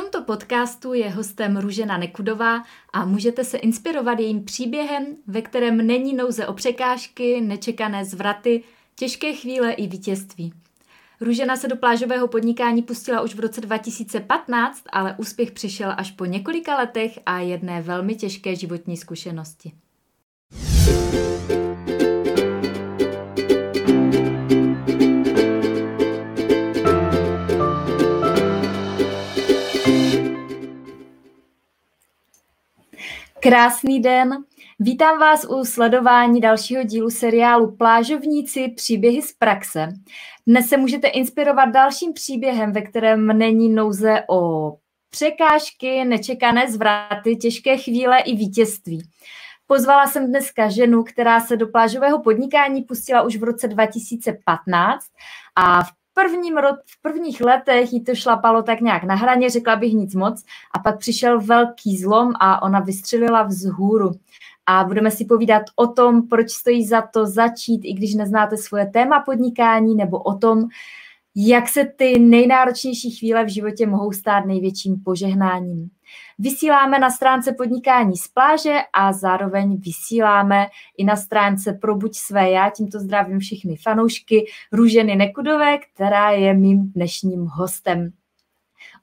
tomto podcastu je hostem Růžena Nekudová a můžete se inspirovat jejím příběhem, ve kterém není nouze o překážky, nečekané zvraty, těžké chvíle i vítězství. Růžena se do plážového podnikání pustila už v roce 2015, ale úspěch přišel až po několika letech a jedné velmi těžké životní zkušenosti. Krásný den. Vítám vás u sledování dalšího dílu seriálu Plážovníci příběhy z praxe. Dnes se můžete inspirovat dalším příběhem, ve kterém není nouze o překážky, nečekané zvraty, těžké chvíle i vítězství. Pozvala jsem dneska ženu, která se do plážového podnikání pustila už v roce 2015 a v prvním ro- v prvních letech jí to šlapalo tak nějak na hraně, řekla bych nic moc, a pak přišel velký zlom a ona vystřelila vzhůru. A budeme si povídat o tom, proč stojí za to začít, i když neznáte svoje téma podnikání, nebo o tom, jak se ty nejnáročnější chvíle v životě mohou stát největším požehnáním. Vysíláme na stránce podnikání z pláže a zároveň vysíláme i na stránce Probuď své já. Tímto zdravím všechny fanoušky Růženy Nekudové, která je mým dnešním hostem.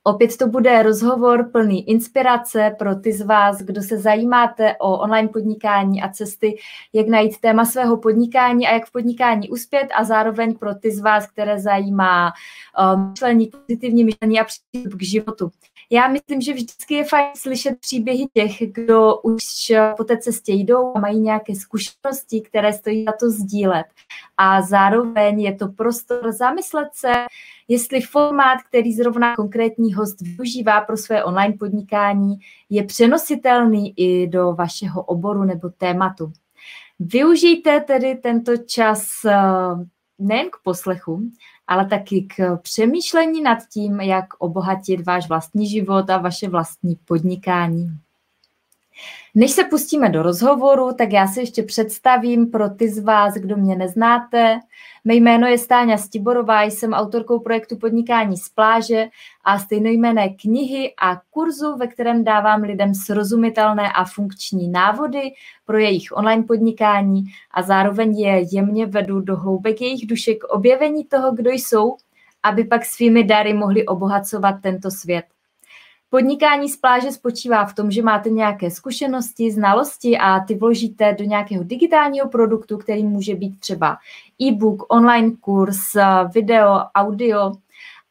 Opět to bude rozhovor plný inspirace pro ty z vás, kdo se zajímáte o online podnikání a cesty, jak najít téma svého podnikání a jak v podnikání uspět a zároveň pro ty z vás, které zajímá um, myšlení, pozitivní myšlení a přístup k životu. Já myslím, že vždycky je fajn slyšet příběhy těch, kdo už po té cestě jdou a mají nějaké zkušenosti, které stojí za to sdílet. A zároveň je to prostor zamyslet se, jestli formát, který zrovna konkrétní host využívá pro své online podnikání, je přenositelný i do vašeho oboru nebo tématu. Využijte tedy tento čas eh, nejen k poslechu, ale taky k přemýšlení nad tím, jak obohatit váš vlastní život a vaše vlastní podnikání. Než se pustíme do rozhovoru, tak já se ještě představím pro ty z vás, kdo mě neznáte. Mé jméno je Stáňa Stiborová, jsem autorkou projektu Podnikání z pláže a stejnojmené knihy a kurzu, ve kterém dávám lidem srozumitelné a funkční návody pro jejich online podnikání a zároveň je jemně vedu do hloubek jejich duše k objevení toho, kdo jsou, aby pak svými dary mohli obohacovat tento svět. Podnikání z pláže spočívá v tom, že máte nějaké zkušenosti, znalosti a ty vložíte do nějakého digitálního produktu, který může být třeba e-book, online kurz, video, audio.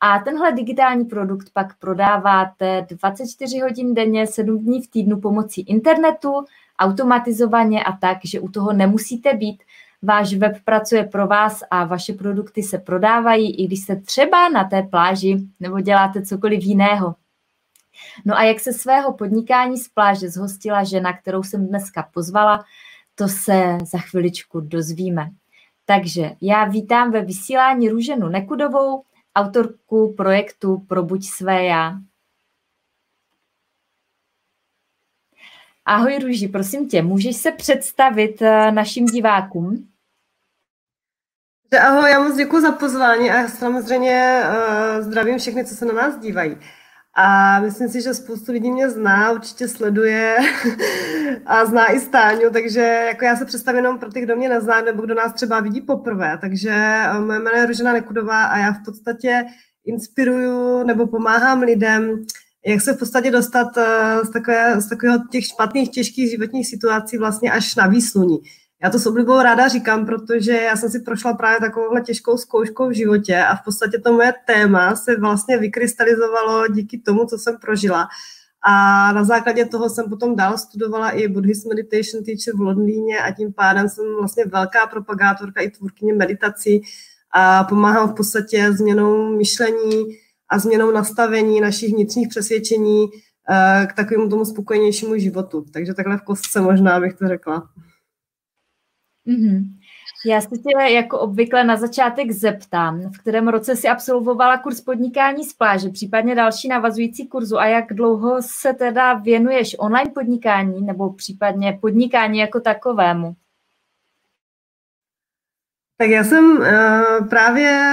A tenhle digitální produkt pak prodáváte 24 hodin denně, 7 dní v týdnu pomocí internetu, automatizovaně a tak, že u toho nemusíte být. Váš web pracuje pro vás a vaše produkty se prodávají, i když jste třeba na té pláži nebo děláte cokoliv jiného. No a jak se svého podnikání z pláže zhostila žena, kterou jsem dneska pozvala, to se za chviličku dozvíme. Takže já vítám ve vysílání Růženu Nekudovou, autorku projektu Probuď své já. Ahoj Růži, prosím tě, můžeš se představit eh, našim divákům? Ahoj, já moc děkuji za pozvání a samozřejmě uh, zdravím všechny, co se na nás dívají. A myslím si, že spoustu lidí mě zná, určitě sleduje a zná i Stáňu, takže jako já se představím jenom pro ty, kdo mě nezná nebo kdo nás třeba vidí poprvé. Takže eh, moje jméno je Ružena Nekudová a já v podstatě inspiruju nebo pomáhám lidem, jak se v podstatě dostat eh, z, takové, z takového těch špatných, těžkých životních situací vlastně až na výsluní. Já to s oblibou ráda říkám, protože já jsem si prošla právě takovouhle těžkou zkouškou v životě a v podstatě to moje téma se vlastně vykrystalizovalo díky tomu, co jsem prožila. A na základě toho jsem potom dál studovala i Buddhist Meditation Teacher v Londýně a tím pádem jsem vlastně velká propagátorka i tvůrkyně meditací a pomáhám v podstatě změnou myšlení a změnou nastavení našich vnitřních přesvědčení eh, k takovému tomu spokojenějšímu životu. Takže takhle v kostce možná bych to řekla. Mm-hmm. Já se tě jako obvykle na začátek zeptám, v kterém roce si absolvovala kurz podnikání z pláže, případně další navazující kurzu a jak dlouho se teda věnuješ online podnikání nebo případně podnikání jako takovému? Tak já jsem uh, právě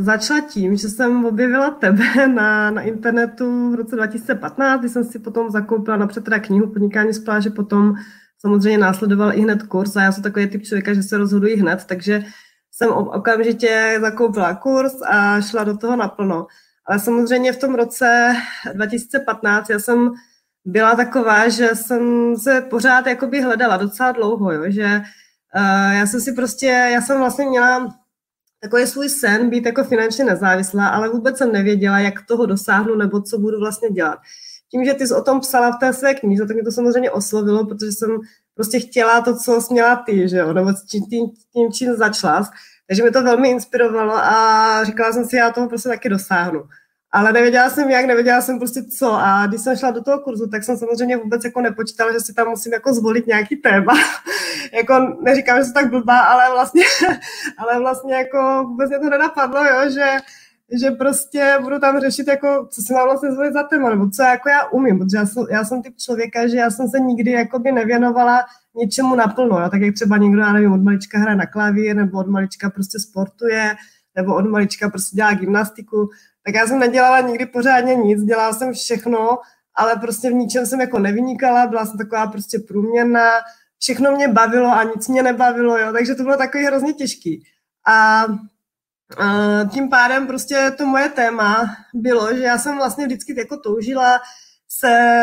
začala tím, že jsem objevila tebe na, na internetu v roce 2015, kdy jsem si potom zakoupila napřed teda knihu Podnikání z pláže, potom samozřejmě následoval i hned kurz a já jsem takový typ člověka, že se rozhoduji hned, takže jsem okamžitě zakoupila kurz a šla do toho naplno. Ale samozřejmě v tom roce 2015 já jsem byla taková, že jsem se pořád jakoby hledala docela dlouho, jo, že uh, já jsem si prostě, já jsem vlastně měla takový svůj sen být jako finančně nezávislá, ale vůbec jsem nevěděla, jak toho dosáhnu nebo co budu vlastně dělat. Tím, že ty jsi o tom psala v té své knize, tak mě to samozřejmě oslovilo, protože jsem prostě chtěla to, co jsi měla ty, že jo, nebo tím, tím, tím čím začala. Takže mě to velmi inspirovalo a říkala jsem si, já toho prostě taky dosáhnu. Ale nevěděla jsem jak, nevěděla jsem prostě co. A když jsem šla do toho kurzu, tak jsem samozřejmě vůbec jako nepočítala, že si tam musím jako zvolit nějaký téma. jako neříkám, že jsem tak blbá, ale vlastně, ale vlastně jako vůbec mě to nenapadlo, jo, že, že prostě budu tam řešit, jako, co si mám vlastně zvolit za téma, nebo co jako já umím, protože já jsem, já jsem typ člověka, že já jsem se nikdy jakoby nevěnovala něčemu naplno, jo? tak jak třeba někdo, já nevím, od malička hraje na klavír, nebo od malička prostě sportuje, nebo od malička prostě dělá gymnastiku, tak já jsem nedělala nikdy pořádně nic, dělala jsem všechno, ale prostě v ničem jsem jako nevynikala, byla jsem taková prostě průměrná, všechno mě bavilo a nic mě nebavilo, jo, takže to bylo takový hrozně těžký. A tím pádem prostě to moje téma bylo, že já jsem vlastně vždycky jako toužila se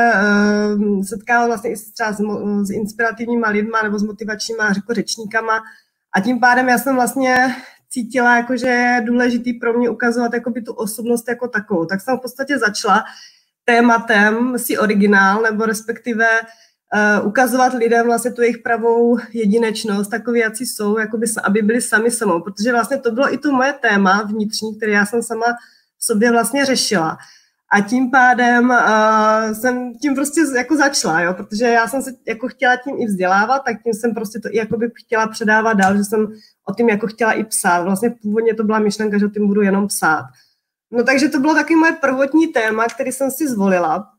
uh, setkávat vlastně i třeba s, s inspirativníma lidma nebo s motivačníma jako řečníkama a tím pádem já jsem vlastně cítila, jako, že je důležitý pro mě ukazovat jakoby, tu osobnost jako takovou. Tak jsem v podstatě začala tématem si originál, nebo respektive ukazovat lidem vlastně tu jejich pravou jedinečnost, takový, jaký jsou, jakoby, aby byli sami samou, protože vlastně to bylo i to moje téma vnitřní, které já jsem sama sobě vlastně řešila. A tím pádem uh, jsem tím prostě jako začala, jo, protože já jsem se jako chtěla tím i vzdělávat, tak tím jsem prostě to i jako by chtěla předávat dál, že jsem o tím jako chtěla i psát. Vlastně původně to byla myšlenka, že o tím budu jenom psát. No takže to bylo taky moje prvotní téma, který jsem si zvolila.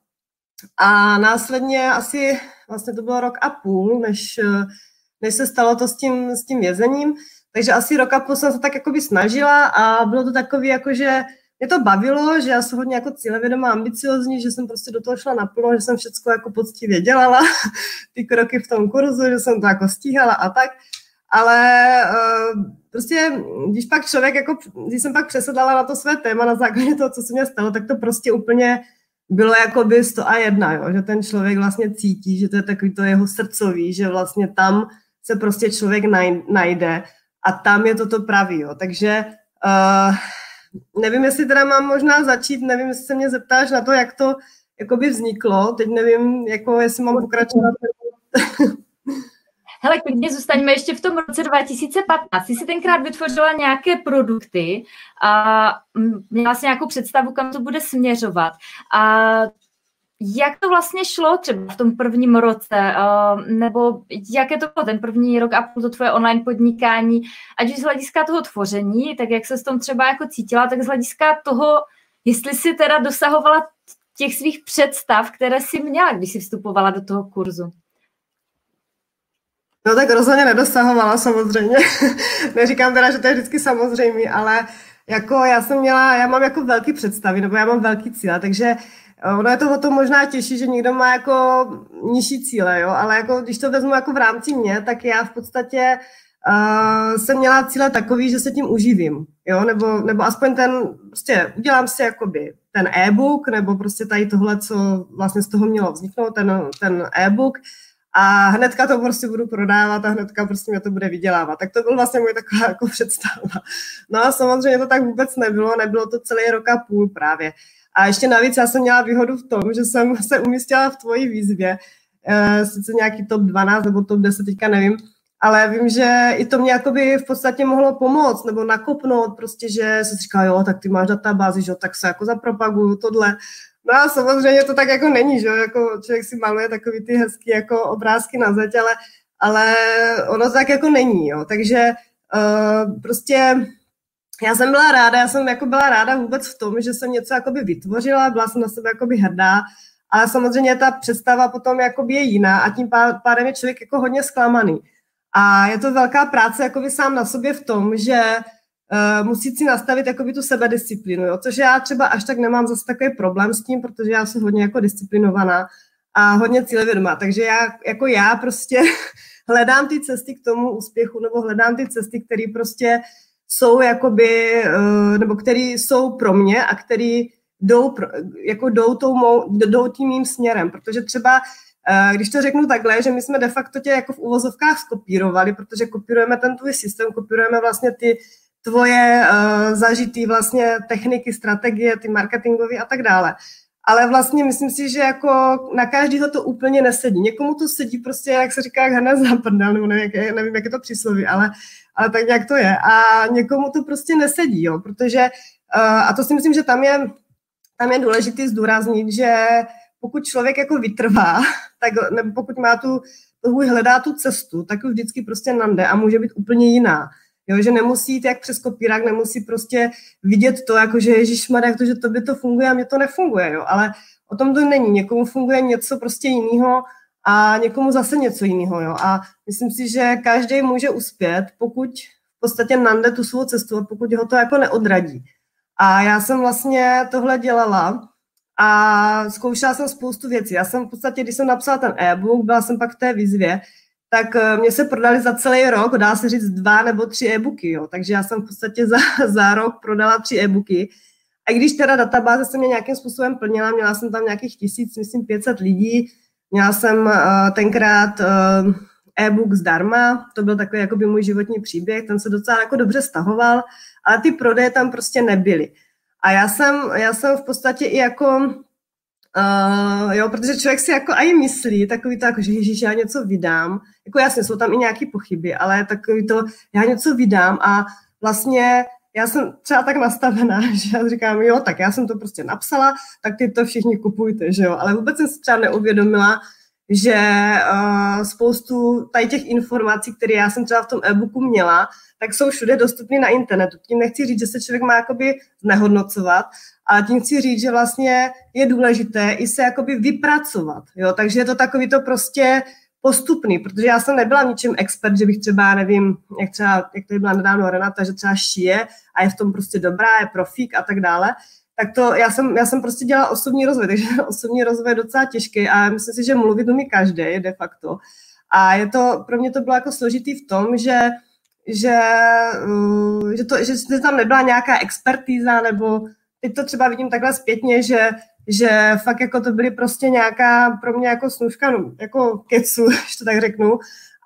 A následně asi, vlastně to bylo rok a půl, než, než se stalo to s tím, s tím vězením. Takže asi rok a půl jsem se tak jakoby snažila a bylo to takový jako, že mě to bavilo, že já jsem hodně jako cílevědomá, ambiciozní, že jsem prostě do toho šla naplno, že jsem všechno jako poctivě dělala, ty kroky v tom kurzu, že jsem to jako stíhala a tak. Ale uh, prostě, když pak člověk, jako, když jsem pak přesedlala na to své téma na základě toho, co se mě stalo, tak to prostě úplně bylo jako by 100 a jedna, jo? že ten člověk vlastně cítí, že to je takový to jeho srdcový, že vlastně tam se prostě člověk najde a tam je to to pravý. Jo? Takže uh, nevím, jestli teda mám možná začít, nevím, jestli se mě zeptáš na to, jak to jakoby vzniklo, teď nevím, jako jestli mám pokračovat. Hele, klidně zůstaňme ještě v tom roce 2015. Ty jsi tenkrát vytvořila nějaké produkty a měla jsi nějakou představu, kam to bude směřovat. A jak to vlastně šlo třeba v tom prvním roce, nebo jaké to bylo ten první rok a půl to tvoje online podnikání, ať už z hlediska toho tvoření, tak jak se s tom třeba jako cítila, tak z hlediska toho, jestli si teda dosahovala těch svých představ, které si měla, když jsi vstupovala do toho kurzu. No tak rozhodně nedosahovala samozřejmě. Neříkám teda, že to je vždycky samozřejmé, ale jako já jsem měla, já mám jako velký představy, nebo já mám velký cíle, takže ono je to o tom možná těžší, že někdo má jako nižší cíle, jo, ale jako když to vezmu jako v rámci mě, tak já v podstatě uh, jsem měla cíle takový, že se tím uživím, jo, nebo, nebo aspoň ten, prostě udělám si jakoby ten e-book, nebo prostě tady tohle, co vlastně z toho mělo vzniknout, ten, ten e-book, a hnedka to prostě budu prodávat a hnedka prostě mě to bude vydělávat. Tak to byl vlastně můj taková jako představa. No a samozřejmě to tak vůbec nebylo, nebylo to celý rok a půl právě. A ještě navíc já jsem měla výhodu v tom, že jsem se umístila v tvojí výzvě, e, sice nějaký top 12 nebo top 10, teďka nevím, ale vím, že i to mě jakoby v podstatě mohlo pomoct nebo nakopnout, prostě, že se říká, jo, tak ty máš databázi, že jo, tak se jako zapropaguju tohle. No a samozřejmě to tak jako není, že jako člověk si maluje takový ty hezký jako obrázky na zeď, ale, ale ono tak jako není, jo, takže uh, prostě já jsem byla ráda, já jsem jako byla ráda vůbec v tom, že jsem něco jakoby vytvořila, byla jsem na sebe jakoby hrdá, ale samozřejmě ta představa potom jakoby je jiná a tím pádem je člověk jako hodně zklamaný. A je to velká práce jakoby sám na sobě v tom, že uh, musí si nastavit jakoby tu sebedisciplínu, jo? což já třeba až tak nemám zase takový problém s tím, protože já jsem hodně jako disciplinovaná a hodně cílevědomá, takže já, jako já prostě hledám ty cesty k tomu úspěchu nebo hledám ty cesty, které prostě jsou jakoby, uh, nebo které jsou pro mě a které jdou, jako jdou, tou mou, jdou tím mým směrem, protože třeba Eh, když to řeknu takhle, že my jsme de facto tě jako v uvozovkách skopírovali, protože kopírujeme ten tvůj systém, kopírujeme vlastně ty tvoje uh, zažitý vlastně techniky, strategie, ty marketingové a tak dále. Ale vlastně myslím si, že jako na každého to úplně nesedí. Někomu to sedí prostě, jak se říká, jak Hana západná, nebo nevím, jak, nevím, jak je to přísloví, ale, ale tak nějak to je. A někomu to prostě nesedí, jo, protože, uh, a to si myslím, že tam je, tam je důležité zdůraznit, že pokud člověk jako vytrvá, tak, nebo pokud má tu, hledá tu cestu, tak už vždycky prostě nande a může být úplně jiná. Jo, že nemusí jít jak přes kopírák, nemusí prostě vidět to, jako že Ježíš jak to, že to by to funguje a mně to nefunguje, jo. Ale o tom to není. Někomu funguje něco prostě jiného a někomu zase něco jiného, jo. A myslím si, že každý může uspět, pokud v podstatě nande tu svou cestu a pokud ho to jako neodradí. A já jsem vlastně tohle dělala a zkoušela jsem spoustu věcí. Já jsem v podstatě, když jsem napsala ten e-book, byla jsem pak v té výzvě, tak eh, mě se prodali za celý rok, dá se říct dva nebo tři e-booky, jo. takže já jsem v podstatě za, za rok prodala tři e-booky. A když teda databáze se mě nějakým způsobem plnila, měla jsem tam nějakých tisíc, myslím 500 lidí, měla jsem uh, tenkrát uh, e-book zdarma, to byl takový jakoby můj životní příběh, ten se docela jako dobře stahoval, ale ty prodeje tam prostě nebyly. A já jsem, já jsem v podstatě i jako, uh, jo, protože člověk si jako i myslí, takový to jako, že ježiš, já něco vydám. Jako jasně, jsou tam i nějaké pochyby, ale takový to, já něco vydám a vlastně já jsem třeba tak nastavená, že já říkám, jo, tak já jsem to prostě napsala, tak ty to všichni kupujte, že jo. Ale vůbec jsem si třeba neuvědomila, že uh, spoustu tady těch informací, které já jsem třeba v tom e-booku měla, tak jsou všude dostupné na internetu. Tím nechci říct, že se člověk má jakoby znehodnocovat, ale tím chci říct, že vlastně je důležité i se jakoby vypracovat. Jo? Takže je to takový to prostě postupný, protože já jsem nebyla ničím expert, že bych třeba, nevím, jak třeba, jak tady byla nedávno Renata, že třeba šije a je v tom prostě dobrá, je profík a tak dále, tak to já jsem, já jsem prostě dělala osobní rozvoj, takže osobní rozvoj je docela těžký a myslím si, že mluvit umí každý de facto. A je to, pro mě to bylo jako složitý v tom, že že, uh, že, to, že tam nebyla nějaká expertíza, nebo teď to třeba vidím takhle zpětně, že, že fakt jako to byly prostě nějaká pro mě jako snužka, no, jako kecu, když to tak řeknu.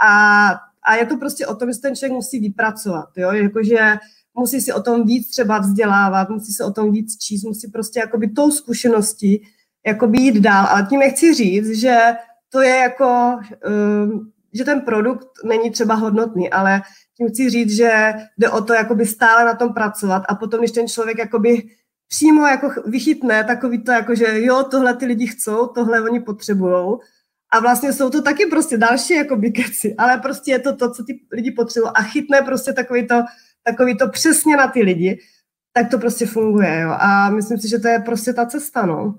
A, a je to prostě o tom, že ten člověk musí vypracovat, jo, jakože musí si o tom víc třeba vzdělávat, musí se o tom víc číst, musí prostě jakoby tou zkušeností jakoby jít dál. Ale tím nechci říct, že to je jako, um, že ten produkt není třeba hodnotný, ale tím chci říct, že jde o to jakoby stále na tom pracovat a potom, když ten člověk jakoby přímo jako vychytne takový to, jako že jo, tohle ty lidi chcou, tohle oni potřebují. A vlastně jsou to taky prostě další jako keci, ale prostě je to to, co ty lidi potřebují a chytne prostě takový to, takový to přesně na ty lidi, tak to prostě funguje, jo. A myslím si, že to je prostě ta cesta, no.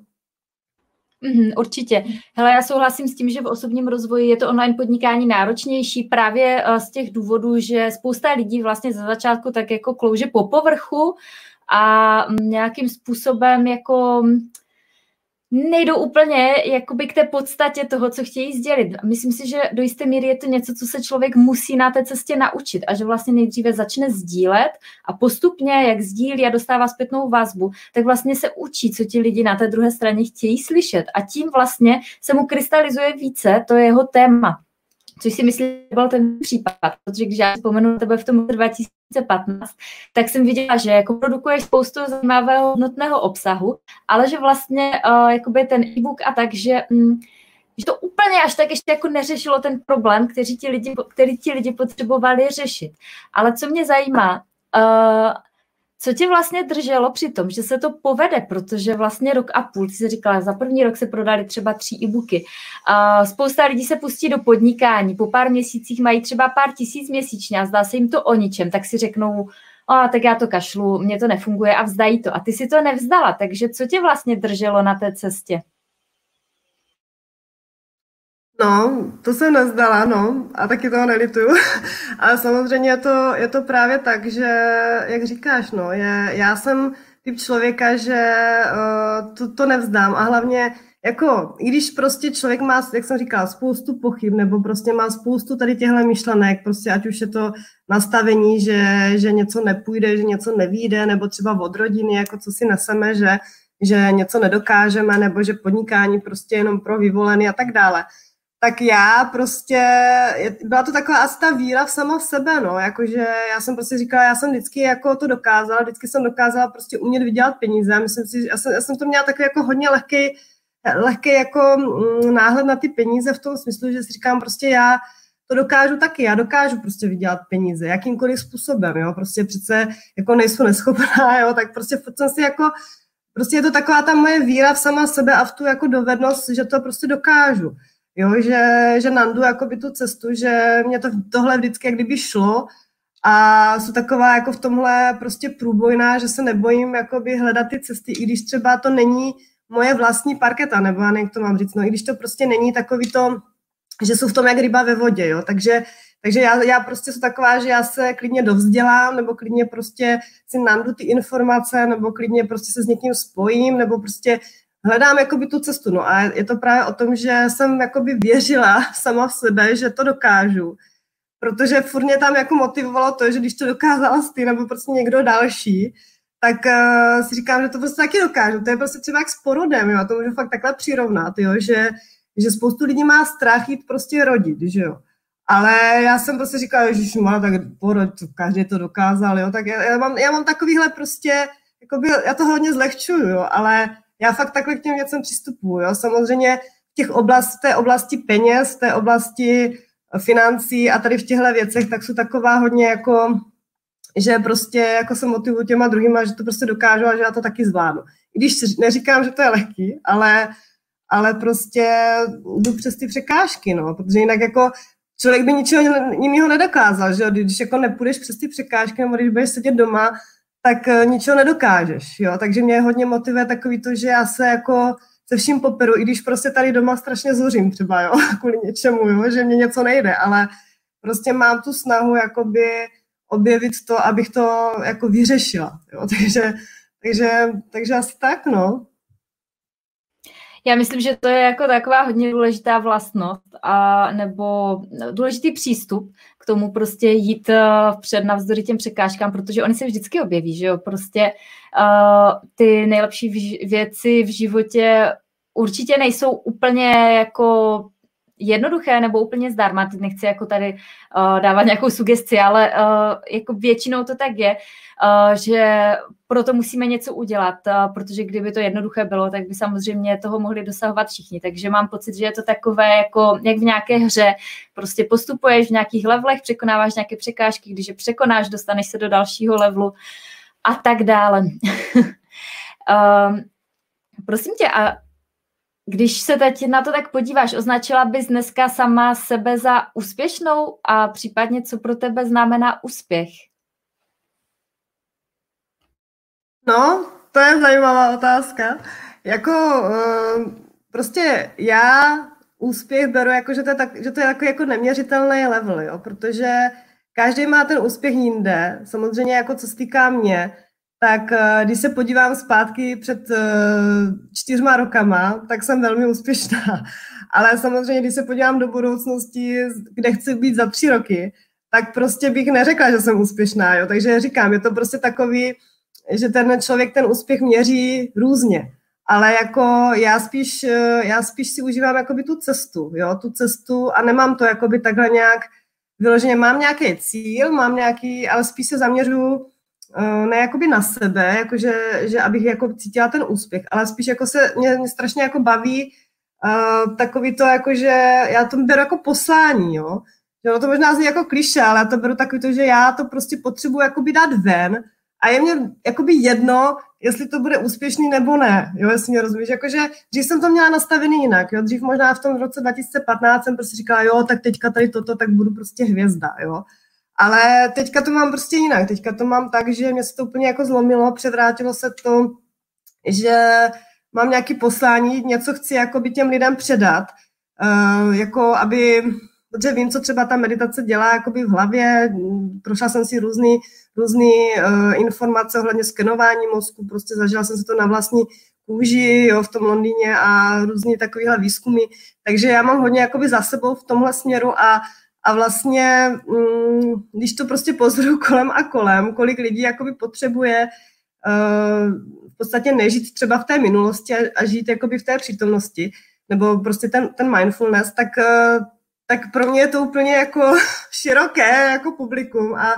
Mm, určitě. Hele, já souhlasím s tím, že v osobním rozvoji je to online podnikání náročnější právě eh, z těch důvodů, že spousta lidí vlastně za začátku tak jako klouže po povrchu a nějakým způsobem jako nejdou úplně jakoby k té podstatě toho, co chtějí sdělit. Myslím si, že do jisté míry je to něco, co se člověk musí na té cestě naučit a že vlastně nejdříve začne sdílet a postupně, jak sdílí a dostává zpětnou vazbu, tak vlastně se učí, co ti lidi na té druhé straně chtějí slyšet a tím vlastně se mu krystalizuje více to je jeho téma což si myslím, že byl ten případ, protože když já vzpomenu tebe v tom 2015, tak jsem viděla, že jako produkuješ spoustu zajímavého hodnotného obsahu, ale že vlastně uh, jakoby ten e-book a tak, že, um, že to úplně až tak ještě jako neřešilo ten problém, který ti lidi, který ti lidi potřebovali řešit. Ale co mě zajímá, uh, co tě vlastně drželo při tom, že se to povede, protože vlastně rok a půl, ty jsi říkala, za první rok se prodali třeba tři e-booky. Spousta lidí se pustí do podnikání, po pár měsících mají třeba pár tisíc měsíčně a zdá se jim to o ničem, tak si řeknou, a tak já to kašlu, mě to nefunguje a vzdají to. A ty si to nevzdala, takže co tě vlastně drželo na té cestě? No, to jsem nezdala, no, a taky toho nelituju. Ale samozřejmě je to, je to právě tak, že, jak říkáš, no, je, já jsem typ člověka, že uh, to, to nevzdám a hlavně jako, i když prostě člověk má, jak jsem říkala, spoustu pochyb, nebo prostě má spoustu tady těchto myšlenek, prostě ať už je to nastavení, že, že něco nepůjde, že něco nevíde, nebo třeba od rodiny, jako co si neseme, že, že něco nedokážeme, nebo že podnikání prostě jenom pro vyvolený a tak dále tak já prostě, byla to taková asi ta víra v sama v sebe, no, jakože já jsem prostě říkala, já jsem vždycky jako to dokázala, vždycky jsem dokázala prostě umět vydělat peníze, myslím si, já jsem, já jsem to měla takový jako hodně lehký, lehký jako mm, náhled na ty peníze v tom smyslu, že si říkám prostě já to dokážu taky, já dokážu prostě vydělat peníze, jakýmkoliv způsobem, jo, prostě přece jako nejsou neschopná, jo, tak prostě jsem si jako, prostě je to taková ta moje víra v sama sebe a v tu jako dovednost, že to prostě dokážu. Jo, že, že nandu jakoby tu cestu, že mě to, tohle vždycky jak kdyby šlo a jsou taková jako v tomhle prostě průbojná, že se nebojím jakoby hledat ty cesty, i když třeba to není moje vlastní parketa, nebo já nevím, to mám říct, no i když to prostě není takový to, že jsou v tom jak ryba ve vodě, jo, takže, takže já, já prostě jsem taková, že já se klidně dovzdělám, nebo klidně prostě si nandu ty informace, nebo klidně prostě se s někým spojím, nebo prostě hledám jakoby tu cestu. No a je to právě o tom, že jsem jakoby věřila sama v sebe, že to dokážu. Protože furt mě tam jako motivovalo to, že když to dokázala ty nebo prostě někdo další, tak uh, si říkám, že to prostě taky dokážu. To je prostě třeba jak s porodem, jo, to můžu fakt takhle přirovnat, jo, že, že spoustu lidí má strach jít prostě rodit, že jo. Ale já jsem prostě říkala, že má tak porod, každý to dokázal, jo, tak já, já, mám, já mám takovýhle prostě, jakoby, já to hodně zlehčuju, jo, ale já fakt takhle k těm věcem přistupuju. Jo? Samozřejmě v těch oblast, té oblasti peněz, té oblasti financí a tady v těchto věcech, tak jsou taková hodně jako, že prostě jako se motivuju těma druhýma, že to prostě dokážu a že já to taky zvládnu. I když neříkám, že to je lehký, ale, ale prostě jdu přes ty překážky, no, protože jinak jako člověk by ničeho jiného nedokázal, že když jako nepůjdeš přes ty překážky, nebo když budeš sedět doma tak eh, ničeho nedokážeš, jo. Takže mě hodně motivuje takový to, že já se jako se vším poperu, i když prostě tady doma strašně zuřím třeba, jo, kvůli něčemu, jo, že mě něco nejde, ale prostě mám tu snahu jakoby objevit to, abych to jako vyřešila, jo, takže, takže, takže asi tak, no. Já myslím, že to je jako taková hodně důležitá vlastnost a nebo důležitý přístup k tomu prostě jít uh, vpřed navzdory těm překážkám, protože oni se vždycky objeví, že jo, prostě uh, ty nejlepší věci v životě určitě nejsou úplně jako jednoduché nebo úplně zdarma, teď nechci jako tady uh, dávat nějakou sugesti, ale uh, jako většinou to tak je, uh, že proto musíme něco udělat, uh, protože kdyby to jednoduché bylo, tak by samozřejmě toho mohli dosahovat všichni. Takže mám pocit, že je to takové jako jak v nějaké hře, prostě postupuješ v nějakých levelech, překonáváš nějaké překážky, když je překonáš, dostaneš se do dalšího levelu a tak dále. um, prosím tě, a když se teď na to tak podíváš, označila bys dneska sama sebe za úspěšnou a případně co pro tebe znamená úspěch? No, to je zajímavá otázka. Jako uh, prostě já úspěch beru jako, že to je, tak, že to je takový jako neměřitelný level, jo, protože každý má ten úspěch jinde. Samozřejmě jako co se týká mě, tak eh, když se podívám zpátky před eh, čtyřma rokama, tak jsem velmi úspěšná. Ale samozřejmě, když se podívám do budoucnosti, kde chci být za tři roky, tak prostě bych neřekla, že jsem úspěšná. Jo? Takže říkám, je to prostě takový, že ten člověk ten úspěch měří různě. Ale jako já spíš, eh, já spíš si užívám jakoby tu cestu, jo, tu cestu a nemám to jakoby takhle nějak vyloženě, mám nějaký cíl, mám nějaký, ale spíš se zaměřuju ne jakoby na sebe, jakože, že abych jako cítila ten úspěch, ale spíš jako se mě, mě strašně jako baví uh, takový to, jako že já to beru jako poslání, jo. Že ono to možná zní jako kliše, ale já to beru takový to, že já to prostě potřebuji jakoby dát ven a je mě jakoby jedno, jestli to bude úspěšný nebo ne, jo, jestli mě rozumíš, jakože dřív jsem to měla nastavený jinak, jo, dřív možná v tom roce 2015 jsem prostě říkala, jo, tak teďka tady toto, tak budu prostě hvězda, jo, ale teďka to mám prostě jinak. Teďka to mám tak, že mě se to úplně jako zlomilo, převrátilo se to, že mám nějaký poslání, něco chci jako by těm lidem předat, uh, jako aby, protože vím, co třeba ta meditace dělá jakoby v hlavě, prošla jsem si různý, různý uh, informace ohledně skenování mozku, prostě zažila jsem si to na vlastní kůži jo, v tom Londýně a různý takovýhle výzkumy. Takže já mám hodně jakoby za sebou v tomhle směru a, a vlastně, mm, když to prostě pozoruju kolem a kolem, kolik lidí jakoby potřebuje uh, v podstatě nežít třeba v té minulosti a, žít jakoby v té přítomnosti, nebo prostě ten, ten mindfulness, tak, uh, tak pro mě je to úplně jako široké jako publikum a,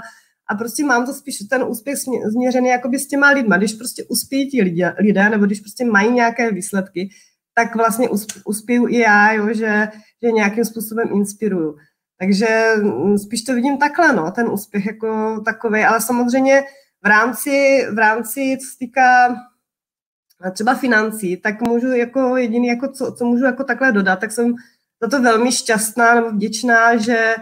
a prostě mám to spíš ten úspěch změřený jakoby s těma lidma. Když prostě uspějí ti lidé, lidé, nebo když prostě mají nějaké výsledky, tak vlastně uspěju i já, jo, že, že nějakým způsobem inspiruju. Takže mm, spíš to vidím takhle, no, ten úspěch jako takový, ale samozřejmě v rámci, v rámci, co se týká třeba financí, tak můžu jako jediný, jako co, co můžu jako takhle dodat, tak jsem za to velmi šťastná nebo vděčná, že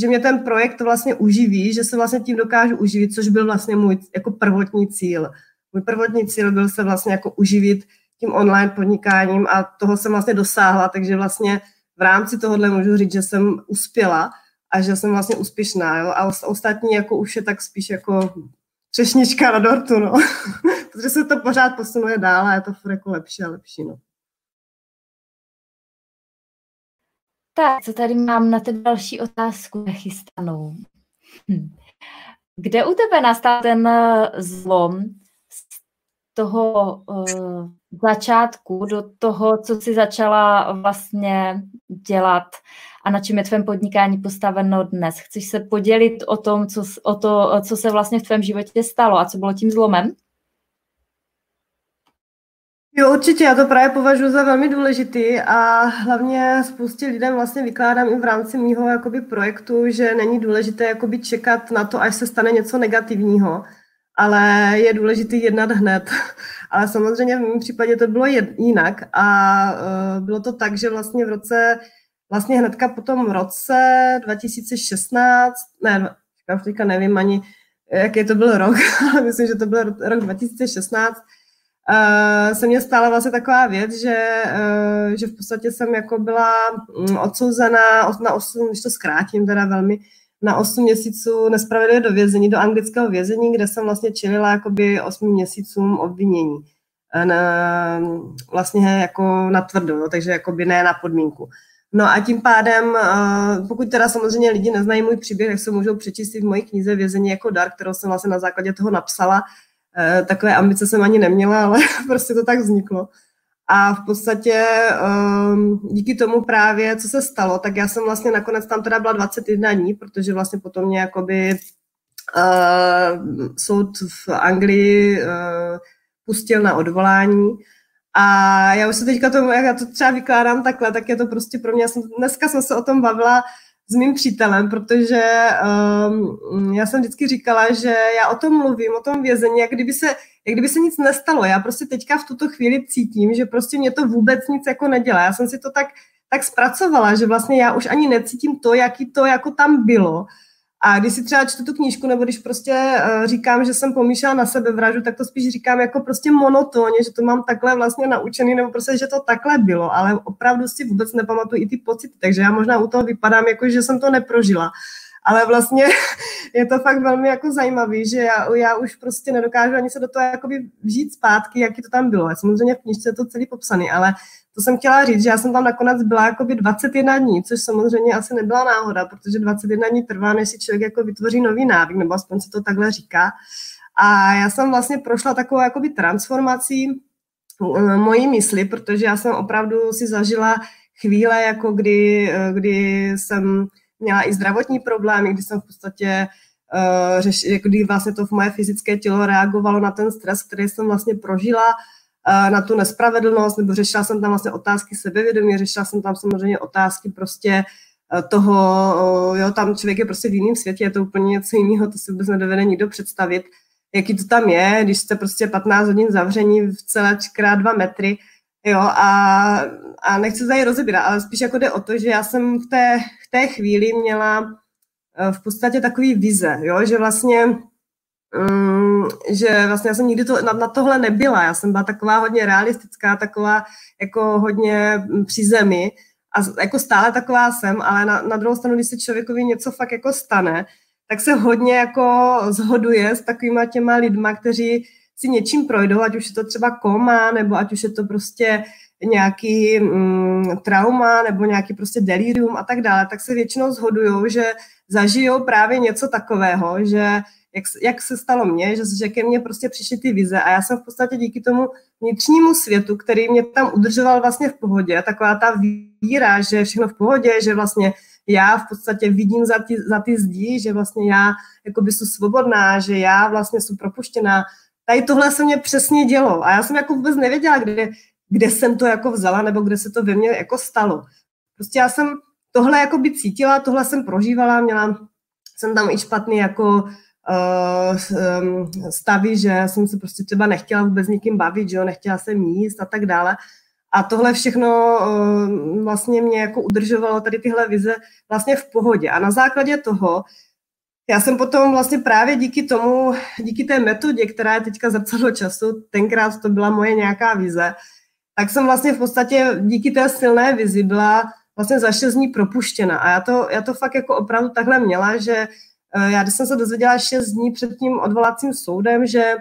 že mě ten projekt vlastně uživí, že se vlastně tím dokážu uživit, což byl vlastně můj jako prvotní cíl. Můj prvotní cíl byl se vlastně jako uživit tím online podnikáním a toho jsem vlastně dosáhla, takže vlastně v rámci tohohle můžu říct, že jsem uspěla a že jsem vlastně úspěšná, jo? a ostatní jako už je tak spíš jako třešnička na dortu, no. protože se to pořád posunuje dál a je to furt jako lepší a lepší, no. Tak, co tady mám na ten další otázku nachystanou? Hm. Kde u tebe nastal ten eh, zlom toho uh, začátku do toho, co jsi začala vlastně dělat a na čem je tvém podnikání postaveno dnes? Chceš se podělit o tom, co, o to, co se vlastně v tvém životě stalo a co bylo tím zlomem? Jo, určitě, já to právě považuji za velmi důležitý a hlavně spoustě lidem vlastně vykládám i v rámci mýho jakoby, projektu, že není důležité jakoby, čekat na to, až se stane něco negativního, ale je důležité jednat hned. Ale samozřejmě v mém případě to bylo jinak a uh, bylo to tak, že vlastně v roce, vlastně hnedka po tom roce 2016, ne, já už teďka nevím ani, jaký to byl rok, ale myslím, že to byl rok 2016, uh, se mě stala vlastně taková věc, že, uh, že v podstatě jsem jako byla mm, odsouzena na 8, když to zkrátím teda velmi, na 8 měsíců nespravedlivě do vězení, do anglického vězení, kde jsem vlastně čelila jakoby 8 měsícům obvinění. Eh, na, vlastně jako na tvrdo, takže jakoby ne na podmínku. No a tím pádem, pokud teda samozřejmě lidi neznají můj příběh, tak se můžou přečíst v mojí knize Vězení jako dar, kterou jsem vlastně na základě toho napsala, Eh, takové ambice jsem ani neměla, ale prostě to tak vzniklo. A v podstatě um, díky tomu právě, co se stalo, tak já jsem vlastně nakonec tam teda byla 21 dní, protože vlastně potom mě jakoby uh, soud v Anglii uh, pustil na odvolání. A já už se teďka tomu, jak já to třeba vykládám takhle, tak je to prostě pro mě, jsem, dneska jsem se o tom bavila s mým přítelem, protože um, já jsem vždycky říkala, že já o tom mluvím, o tom vězení, jak kdyby se, jak kdyby se nic nestalo. Já prostě teďka v tuto chvíli cítím, že prostě mě to vůbec nic jako nedělá. Já jsem si to tak, tak zpracovala, že vlastně já už ani necítím to, jaký to jako tam bylo. A když si třeba čtu tu knížku, nebo když prostě uh, říkám, že jsem pomýšlela na sebe vraždu, tak to spíš říkám jako prostě monotónně, že to mám takhle vlastně naučený, nebo prostě, že to takhle bylo, ale opravdu si vůbec nepamatuju i ty pocity, takže já možná u toho vypadám jako, že jsem to neprožila. Ale vlastně je to fakt velmi jako zajímavý, že já, já už prostě nedokážu ani se do toho jakoby vžít zpátky, jaký to tam bylo. Samozřejmě v knižce je to celý popsaný, ale to jsem chtěla říct, že já jsem tam nakonec byla jakoby 21 dní, což samozřejmě asi nebyla náhoda, protože 21 dní trvá, než si člověk jako vytvoří nový návyk, nebo aspoň se to takhle říká. A já jsem vlastně prošla takovou jakoby transformací eh, mojí mysli, protože já jsem opravdu si zažila chvíle, jako kdy, eh, kdy jsem měla i zdravotní problémy, kdy jsem v podstatě uh, řeš, kdy vlastně to v moje fyzické tělo reagovalo na ten stres, který jsem vlastně prožila, na tu nespravedlnost, nebo řešila jsem tam vlastně otázky sebevědomí, řešila jsem tam samozřejmě otázky prostě e, toho, jo, tam člověk je prostě v jiném světě, je to úplně něco jiného, to si vůbec nedovede nikdo představit, jaký to tam je, když jste prostě 15 hodin zavření v celé krát dva metry, jo, a, a nechci tady rozebírat, ale spíš jako jde o to, že já jsem v té, v té chvíli měla e, v podstatě takový vize, jo, že vlastně um, že vlastně já jsem nikdy to, na, na tohle nebyla. Já jsem byla taková hodně realistická, taková jako hodně při zemi a jako stále taková jsem, ale na, na druhou stranu, když se člověkovi něco fakt jako stane, tak se hodně jako zhoduje s takovýma těma lidma, kteří si něčím projdou, ať už je to třeba koma, nebo ať už je to prostě nějaký mm, trauma, nebo nějaký prostě delirium a tak dále, tak se většinou zhodují, že zažijou právě něco takového, že jak, jak se stalo mně, že, že ke mně prostě přišly ty vize a já jsem v podstatě díky tomu vnitřnímu světu, který mě tam udržoval vlastně v pohodě, taková ta víra, že všechno v pohodě, že vlastně já v podstatě vidím za ty, za ty zdi, že vlastně já jakoby jsem svobodná, že já vlastně jsem propuštěná. Tady tohle se mě přesně dělo a já jsem jako vůbec nevěděla, kde, kde jsem to jako vzala nebo kde se to ve mně jako stalo. Prostě já jsem tohle jako by cítila, tohle jsem prožívala, měla jsem tam i špatný jako uh, stavy, že jsem se prostě třeba nechtěla vůbec nikým bavit, že jo, nechtěla jsem jíst a tak dále. A tohle všechno uh, vlastně mě jako udržovalo tady tyhle vize vlastně v pohodě. A na základě toho já jsem potom vlastně právě díky tomu, díky té metodě, která je teďka zrcadlo času, tenkrát to byla moje nějaká vize, tak jsem vlastně v podstatě díky té silné vizi byla vlastně za šest dní propuštěna. A já to, já to fakt jako opravdu takhle měla, že uh, já když jsem se dozvěděla šest dní před tím odvolacím soudem, že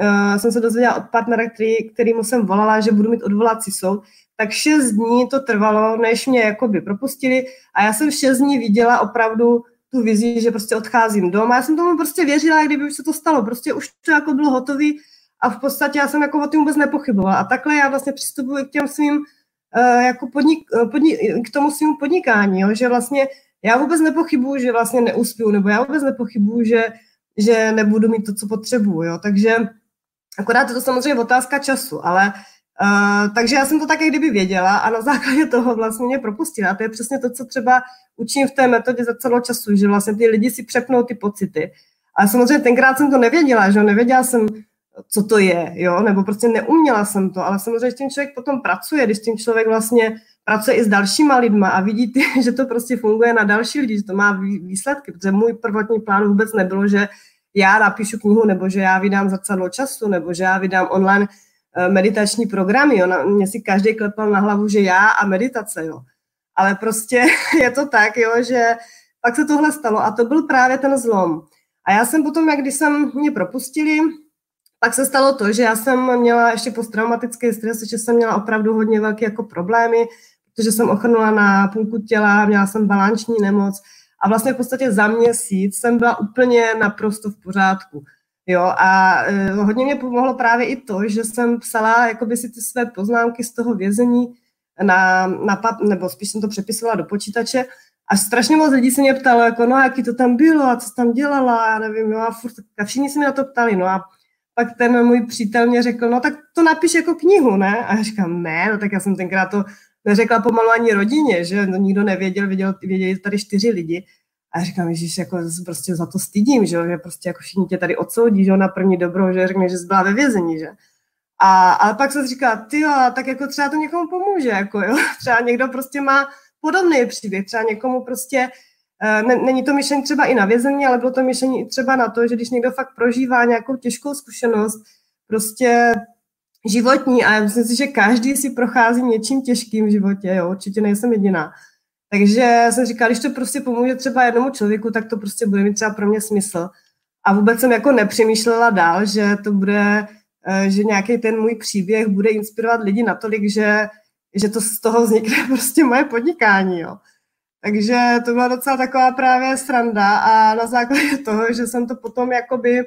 uh, jsem se dozvěděla od partnera, který, kterýmu jsem volala, že budu mít odvolací soud, tak šest dní to trvalo, než mě jakoby propustili a já jsem šest dní viděla opravdu tu vizi, že prostě odcházím doma. Já jsem tomu prostě věřila, kdyby už se to stalo. Prostě už to jako bylo hotový a v podstatě já jsem jako o tom vůbec nepochybovala. A takhle já vlastně přistupuji k těm svým uh, jako podnik, podnik, k tomu svým podnikání, jo? že vlastně já vůbec nepochybuju, že vlastně neuspěju, nebo já vůbec nepochybuju, že, že nebudu mít to, co potřebuju. Jo? Takže akorát je to samozřejmě otázka času, ale Uh, takže já jsem to také kdyby věděla a na základě toho vlastně mě propustila. A to je přesně to, co třeba učím v té metodě za celou času, že vlastně ty lidi si přepnou ty pocity. A samozřejmě tenkrát jsem to nevěděla, že nevěděla jsem, co to je, jo, nebo prostě neuměla jsem to, ale samozřejmě, když tím člověk potom pracuje, když tím člověk vlastně pracuje i s dalšíma lidma a vidí, ty, že to prostě funguje na další lidi, že to má výsledky, protože můj prvotní plán vůbec nebylo, že já napíšu knihu, nebo že já vydám zrcadlo času, nebo že já vydám online meditační programy. Jo. Mě si každý klepal na hlavu, že já a meditace. Jo. Ale prostě je to tak, jo, že pak se tohle stalo a to byl právě ten zlom. A já jsem potom, jak když jsem mě propustili, pak se stalo to, že já jsem měla ještě posttraumatický stres, že jsem měla opravdu hodně velké jako problémy, protože jsem ochrnula na půlku těla, měla jsem balanční nemoc a vlastně v podstatě za měsíc jsem byla úplně naprosto v pořádku. Jo, a uh, hodně mě pomohlo právě i to, že jsem psala jakoby si ty své poznámky z toho vězení na, na pap, nebo spíš jsem to přepisovala do počítače a strašně moc lidí se mě ptalo, jako no, jaký to tam bylo a co tam dělala, já nevím, jo, a furt, a všichni se mě na to ptali, no a pak ten můj přítel mě řekl, no tak to napiš jako knihu, ne? A já říkám, ne, no tak já jsem tenkrát to neřekla pomalu ani rodině, že no, nikdo nevěděl, věděl, věděli tady čtyři lidi. A říkám, že jako prostě za to stydím, že, že prostě jako všichni tě tady odsoudí, že na první dobro, že řekne, že jsi byla ve vězení, že. A, ale pak se říká, ty tak jako třeba to někomu pomůže, jako jo. Třeba někdo prostě má podobný příběh, třeba někomu prostě, eh, ne, není to myšlení třeba i na vězení, ale bylo to myšlení i třeba na to, že když někdo fakt prožívá nějakou těžkou zkušenost, prostě životní, a já myslím si, že každý si prochází něčím těžkým v životě, jo, určitě nejsem jediná, takže jsem říkala, když to prostě pomůže třeba jednomu člověku, tak to prostě bude mít třeba pro mě smysl. A vůbec jsem jako nepřemýšlela dál, že to bude, eh, že nějaký ten můj příběh bude inspirovat lidi natolik, že, že to z toho vznikne prostě moje podnikání, jo. Takže to byla docela taková právě sranda a na základě toho, že jsem to potom jakoby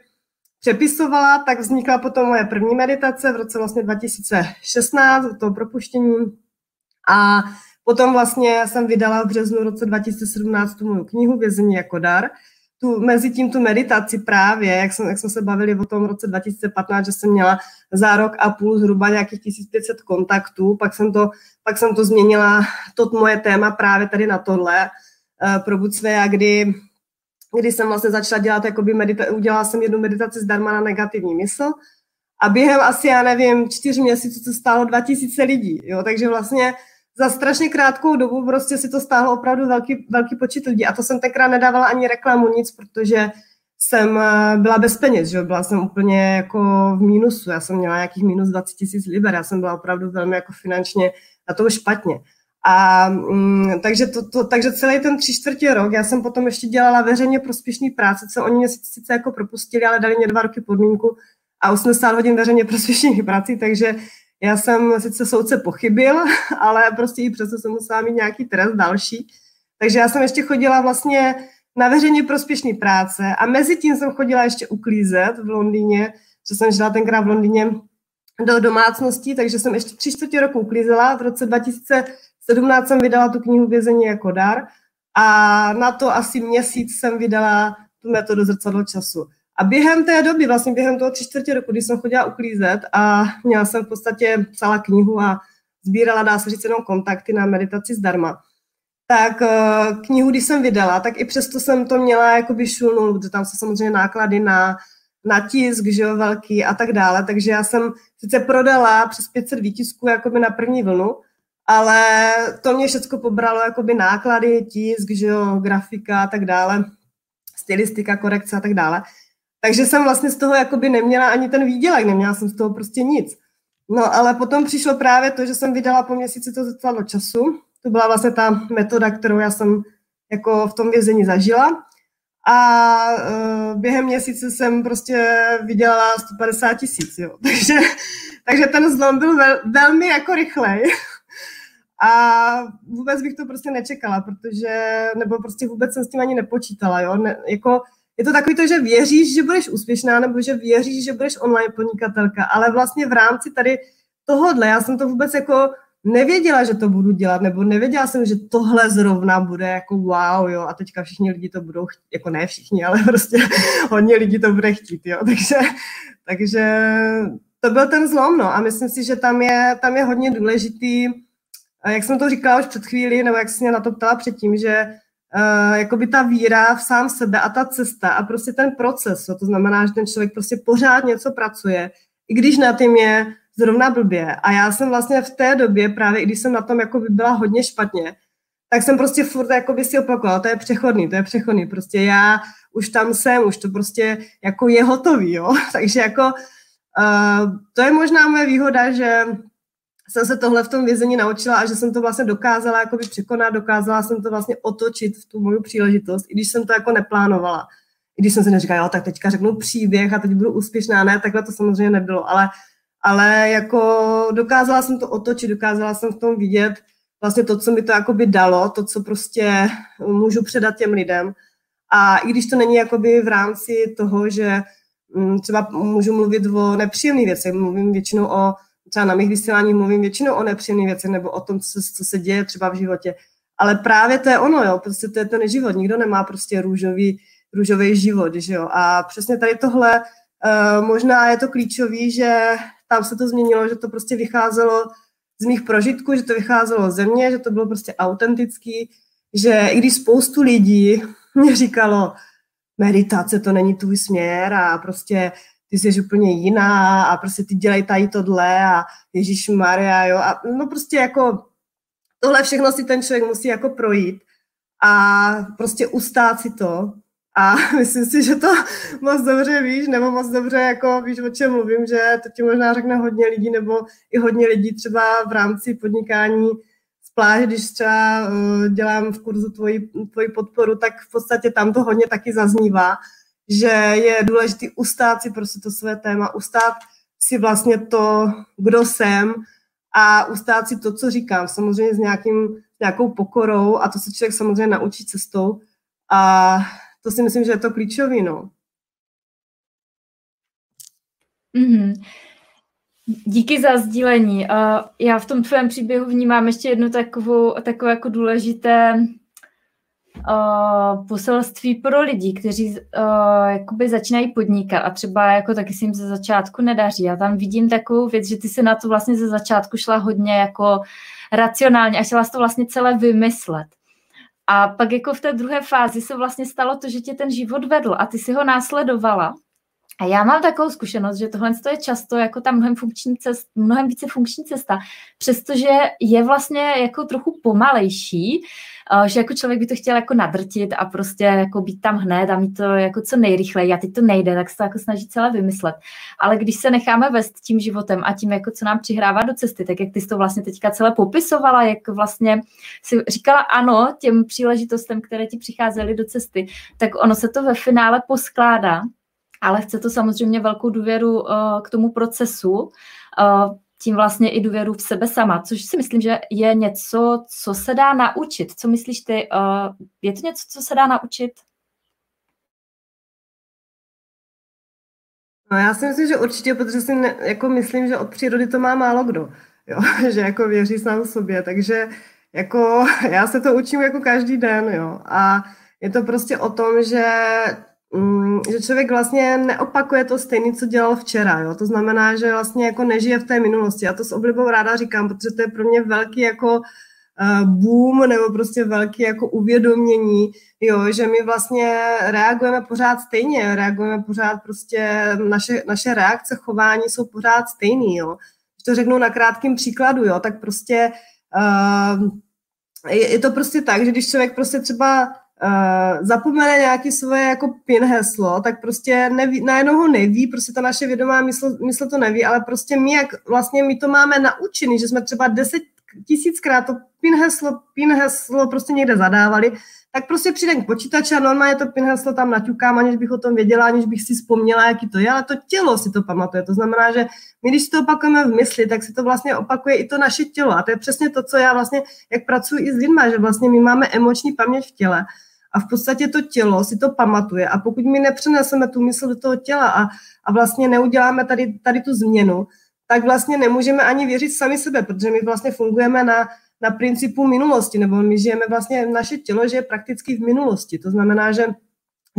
přepisovala, tak vznikla potom moje první meditace v roce vlastně 2016, toho propuštění a Potom vlastně jsem vydala v březnu roce 2017 tu mou knihu Vězení jako dar. Tu, mezi tím tu meditaci právě, jak, jsem, jak jsme se bavili o tom roce 2015, že jsem měla za rok a půl zhruba nějakých 1500 kontaktů, pak jsem to, pak jsem to změnila, to moje téma právě tady na tohle, uh, probud své, a kdy, kdy jsem vlastně začala dělat, jakoby medita- udělala jsem jednu meditaci zdarma na negativní mysl, a během asi, já nevím, čtyř měsíců to stálo 2000 lidí, jo, takže vlastně za strašně krátkou dobu prostě si to stáhlo opravdu velký, velký počet lidí. A to jsem tenkrát nedávala ani reklamu, nic, protože jsem eh, byla bez peněz, že byla jsem úplně jako v mínusu, já jsem měla nějakých minus 20 tisíc liber, já jsem byla opravdu velmi jako finančně na to špatně. A mm, takže, to, to, takže celý ten tři čtvrtě rok, já jsem potom ještě dělala veřejně prospěšný práce, co oni mě sice jako propustili, ale dali mě dva roky podmínku a 80 hodin veřejně prospěšných prací, takže já jsem sice soudce pochybil, ale prostě i přesto jsem musela mít nějaký trest další. Takže já jsem ještě chodila vlastně na veřejně prospěšné práce a mezi tím jsem chodila ještě uklízet v Londýně, že jsem žila tenkrát v Londýně do domácností, takže jsem ještě tři čtvrtě roku uklízela. V roce 2017 jsem vydala tu knihu Vězení jako dar a na to asi měsíc jsem vydala tu metodu zrcadlo času. A během té doby, vlastně během toho tři čtvrtě roku, kdy jsem chodila uklízet a měla jsem v podstatě psala knihu a sbírala, dá se říct, jenom kontakty na meditaci zdarma, tak eh, knihu, když jsem vydala, tak i přesto jsem to měla jakoby šulnout, protože tam jsou samozřejmě náklady na, na tisk, že jo, velký a tak dále, takže já jsem sice prodala přes 500 výtisků jakoby na první vlnu, ale to mě všechno pobralo jakoby náklady, tisk, že jo, grafika a tak dále, stylistika, korekce a tak dále. Takže jsem vlastně z toho jakoby neměla ani ten výdělek, neměla jsem z toho prostě nic. No ale potom přišlo právě to, že jsem vydala po měsíci to zrcadlo času. To byla vlastně ta metoda, kterou já jsem jako v tom vězení zažila. A uh, během měsíce jsem prostě vydělala 150 tisíc, jo. Takže, takže ten zlom byl vel, velmi jako rychlej. A vůbec bych to prostě nečekala, protože, nebo prostě vůbec jsem s tím ani nepočítala, jo. Ne, jako je to takový to, že věříš, že budeš úspěšná, nebo že věříš, že budeš online podnikatelka, ale vlastně v rámci tady tohodle, já jsem to vůbec jako nevěděla, že to budu dělat, nebo nevěděla jsem, že tohle zrovna bude jako wow, jo, a teďka všichni lidi to budou chtít, jako ne všichni, ale prostě hodně lidí to bude chtít, jo, takže, takže to byl ten zlom, no, a myslím si, že tam je, tam je hodně důležitý, jak jsem to říkala už před chvíli, nebo jak jsi mě na to ptala předtím, že uh, jakoby ta víra v sám sebe a ta cesta a prostě ten proces, to znamená, že ten člověk prostě pořád něco pracuje, i když na tím je zrovna blbě. A já jsem vlastně v té době, právě i když jsem na tom jako by byla hodně špatně, tak jsem prostě furt jako by si opakovala, to je přechodný, to je přechodný, prostě já už tam jsem, už to prostě jako je hotový, jo, takže jako uh, to je možná moje výhoda, že jsem se tohle v tom vězení naučila a že jsem to vlastně dokázala jakoby překonat, dokázala jsem to vlastně otočit v tu moju příležitost, i když jsem to jako neplánovala. I když jsem si neříkala, jo, tak teďka řeknu příběh a teď budu úspěšná, ne, takhle to samozřejmě nebylo, ale, ale jako dokázala jsem to otočit, dokázala jsem v tom vidět vlastně to, co mi to jakoby dalo, to, co prostě můžu předat těm lidem. A i když to není jakoby v rámci toho, že mm, třeba můžu mluvit o nepříjemných věcech, mluvím většinou o třeba na mých vysíláních mluvím většinou o nepříjemných věcech nebo o tom, co, co se děje třeba v životě. Ale právě to je ono, jo, prostě to je ten život. Nikdo nemá prostě růžový, růžový život, že jo. A přesně tady tohle uh, možná je to klíčový, že tam se to změnilo, že to prostě vycházelo z mých prožitků, že to vycházelo ze mě, že to bylo prostě autentický, že i když spoustu lidí mě říkalo, meditace to není tvůj směr a prostě ty jsi úplně jiná a prostě ty dělej tady tohle a Ježíš Maria, jo. A no prostě jako tohle všechno si ten člověk musí jako projít a prostě ustát si to. A myslím si, že to moc dobře víš, nebo moc dobře jako víš, o čem mluvím, že to ti možná řekne hodně lidí, nebo i hodně lidí třeba v rámci podnikání z pláže, když třeba uh, dělám v kurzu tvoji, tvoji podporu, tak v podstatě tam to hodně taky zaznívá že je důležité ustát si prostě to své téma, ustát si vlastně to, kdo jsem a ustát si to, co říkám, samozřejmě s nějakým, nějakou pokorou a to se člověk samozřejmě naučí cestou a to si myslím, že je to klíčový, no. Mm-hmm. Díky za sdílení. Já v tom tvém příběhu vnímám ještě jedno takovou, takové jako důležité uh, poselství pro lidi, kteří uh, jakoby začínají podnikat a třeba jako taky si jim ze začátku nedaří. Já tam vidím takovou věc, že ty se na to vlastně ze začátku šla hodně jako racionálně a chtěla to vlastně celé vymyslet. A pak jako v té druhé fázi se vlastně stalo to, že tě ten život vedl a ty si ho následovala A já mám takovou zkušenost, že tohle je často jako ta mnohem, funkční cest, mnohem více funkční cesta, přestože je vlastně jako trochu pomalejší, eh, že jako člověk by to chtěl jako nadrtit a prostě jako být tam hned a mít to jako co nejrychleji a teď to nejde, tak se to jako snaží celé vymyslet. Ale když se necháme vést tím životem a tím, jako co nám přihrává do cesty, tak jak ty jsi to vlastně teďka celé popisovala, jak vlastně si říkala ano těm příležitostem, které ti přicházely do cesty, tak ono se to ve finále poskládá ale chce to samozřejmě velkou důvěru uh, k tomu procesu, uh, tím vlastně i důvěru v sebe sama, což si myslím, že je něco, co se dá naučit. Co myslíš ty? Uh, je to něco, co se dá naučit? No já si myslím, že určitě, protože si ne, jako myslím, že od přírody to má málo kdo, jo? že jako věří sám sobě, takže jako já se to učím jako každý den, jo, a je to prostě o tom, že že člověk vlastně neopakuje to stejné, co dělal včera. Jo? To znamená, že vlastně jako nežije v té minulosti. Já to s oblibou ráda říkám, protože to je pro mě velký jako uh, boom nebo prostě velký jako uvědomění, jo, že my vlastně reagujeme pořád stejně, reagujeme pořád prostě, naše, naše reakce, chování jsou pořád stejný, jo. Když to řeknu na krátkém příkladu, jo, tak prostě uh, je, je to prostě tak, že když člověk prostě třeba uh, zapomene nějaké svoje jako pin heslo, tak prostě neví, najednou ho neví, prostě ta naše vědomá mysl, mysl to neví, ale prostě my, jak vlastně my to máme naučený, že jsme třeba deset tisíckrát to pin heslo, pin heslo prostě někde zadávali, tak prostě přijde k počítači a normálně to pin heslo tam naťukám, aniž bych o tom věděla, aniž bych si vzpomněla, jaký to je, ale to tělo si to pamatuje. To znamená, že my, když to opakujeme v mysli, tak si to vlastně opakuje i to naše tělo. A to je přesně to, co já vlastně, jak pracuji i s lidmi, že vlastně my máme emoční paměť v těle a v podstatě to tělo si to pamatuje a pokud my nepřeneseme tu mysl do toho těla a, a vlastně neuděláme tady, tady tu změnu, tak vlastně nemůžeme ani věřit sami sebe, protože my vlastně fungujeme na, na principu minulosti, nebo my žijeme vlastně, naše tělo žije prakticky v minulosti. To znamená, že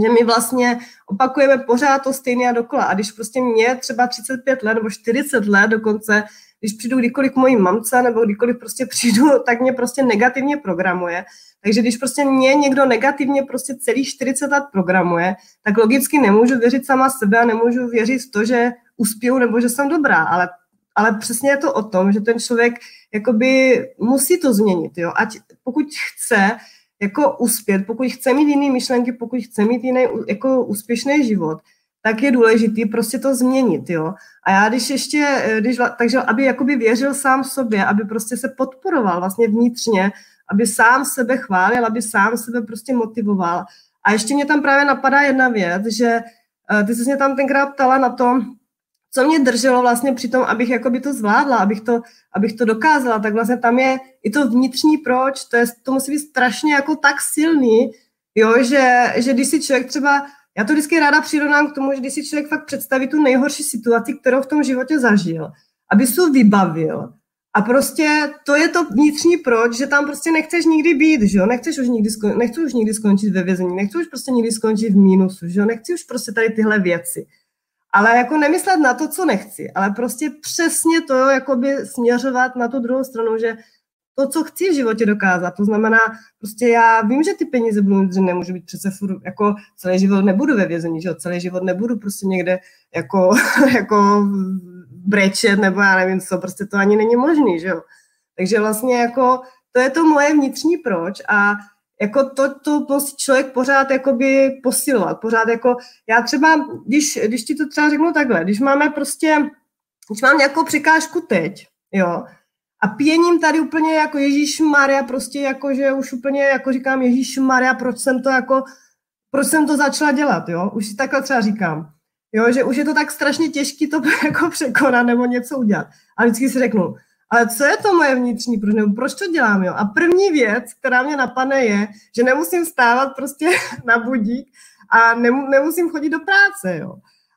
že my vlastně opakujeme pořád to stejné a dokola. A když prostě mě třeba 35 let nebo 40 let dokonce, když přijdu kdykoliv k mojí mamce nebo kdykoliv prostě přijdu, tak mě prostě negativně programuje. Takže když prostě mě někdo negativně prostě celý 40 let programuje, tak logicky nemůžu věřit sama sebe a nemůžu věřit v to, že uspěju nebo že jsem dobrá, ale, ale přesně je to o tom, že ten člověk jakoby musí to změnit, jo, ať pokud chce jako uspět, pokud chce mít jiné myšlenky, pokud chce mít jiný jako úspěšný život, tak je důležitý prostě to změnit, jo. A já když ještě, když, takže aby jakoby věřil sám sobě, aby prostě se podporoval vlastně vnitřně, aby sám sebe chválil, aby sám sebe prostě motivoval. A ještě mě tam právě napadá jedna věc, že uh, ty jsi mě tam tenkrát ptala na to, co mě drželo vlastně při tom, abych jakoby to zvládla, abych to, abych to dokázala, tak vlastně tam je i to vnitřní proč, to, je, to musí být strašně jako tak silný, jo, že, že když si člověk třeba, já to vždycky ráda přirovnám k tomu, že když si člověk fakt představí tu nejhorší situaci, kterou v tom životě zažil, aby si vybavil, a prostě to je to vnitřní proč, že tam prostě nechceš nikdy být, že jo? Nechceš už nikdy, skon- nechci už nikdy skončit ve vězení, nechci už prostě nikdy skončit v mínusu, že jo? Nechci už prostě tady tyhle věci. Ale jako nemyslet na to, co nechci, ale prostě přesně to jakoby směřovat na tu druhou stranu, že to, co chci v životě dokázat, to znamená, prostě já vím, že ty peníze budou, že nemůžu být přece furt, jako celý život nebudu ve vězení, že celý život nebudu prostě někde jako, jako brečet nebo já nevím co, prostě to ani není možný, že jo. Takže vlastně jako to je to moje vnitřní proč a jako to, to musí člověk pořád jakoby posilovat, pořád jako, já třeba, když, když ti to třeba řeknu takhle, když máme prostě, když mám nějakou překážku teď, jo, a pěním tady úplně jako Ježíš Maria, prostě jako, že už úplně jako říkám Ježíš Maria, proč jsem to jako, proč jsem to začala dělat, jo, už si takhle třeba říkám. Jo, že už je to tak strašně těžké to jako překonat nebo něco udělat. A vždycky si řeknu, ale co je to moje vnitřní proč, nebo proč to dělám, jo? A první věc, která mě napadne je, že nemusím stávat prostě na budík a nemusím chodit do práce, jo.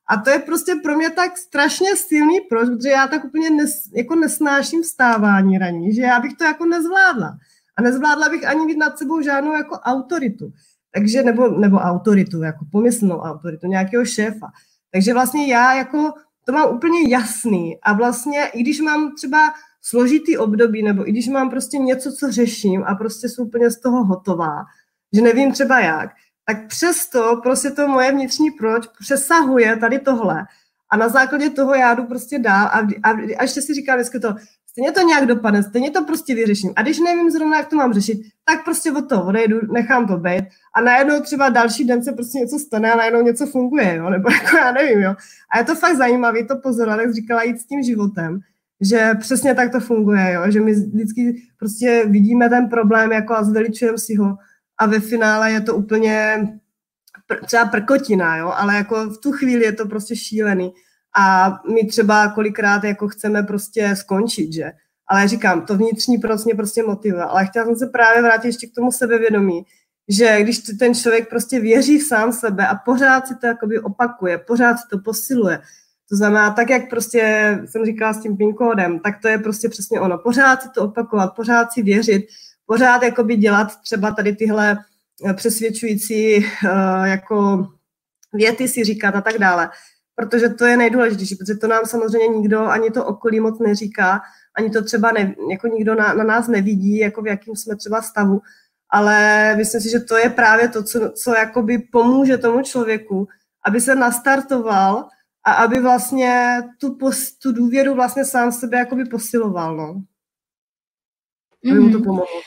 A to je prostě pro mě tak strašně silný proč, protože já tak úplně nes, jako nesnáším vstávání raní, že já bych to jako nezvládla. A nezvládla bych ani mít nad sebou žádnou jako autoritu. Takže, nebo, nebo autoritu, jako pomyslnou autoritu, nějakého šéfa. Takže vlastně já jako to mám úplně jasný a vlastně i když mám třeba složitý období nebo i když mám prostě něco, co řeším a prostě jsem úplně z toho hotová, že nevím třeba jak, tak přesto prostě to moje vnitřní proč přesahuje tady tohle. A na základě toho já jdu prostě dál a, a, a ještě si říkám vždycky to, stejně to nějak dopadne, stejně to prostě vyřeším. A když nevím zrovna, jak to mám řešit, tak prostě od toho odejdu, nechám to být a najednou třeba další den se prostě něco stane a najednou něco funguje, jo? nebo jako já nevím, jo. A je to fakt zajímavé to pozorovat, jak říkala, jít s tím životem, že přesně tak to funguje, jo? že my vždycky prostě vidíme ten problém jako a zveličujeme si ho a ve finále je to úplně pr- třeba prkotina, jo? ale jako v tu chvíli je to prostě šílený a my třeba kolikrát jako chceme prostě skončit, že? Ale říkám, to vnitřní proč mě prostě motivuje. Ale chtěla jsem se právě vrátit ještě k tomu sebevědomí, že když ten člověk prostě věří v sám sebe a pořád si to jakoby opakuje, pořád si to posiluje, to znamená, tak jak prostě jsem říkala s tím PIN kódem, tak to je prostě přesně ono. Pořád si to opakovat, pořád si věřit, pořád jakoby dělat třeba tady tyhle eh, přesvědčující uh, jako věty si říkat a tak dále protože to je nejdůležitější, protože to nám samozřejmě nikdo, ani to okolí moc neříká, ani to třeba ne, jako nikdo na, na nás nevidí, jako v jakým jsme třeba stavu, ale myslím si, že to je právě to, co, co jakoby pomůže tomu člověku, aby se nastartoval a aby vlastně tu, tu důvěru vlastně sám sebe jakoby posiloval, no. Aby mu to mhm. pomohlo.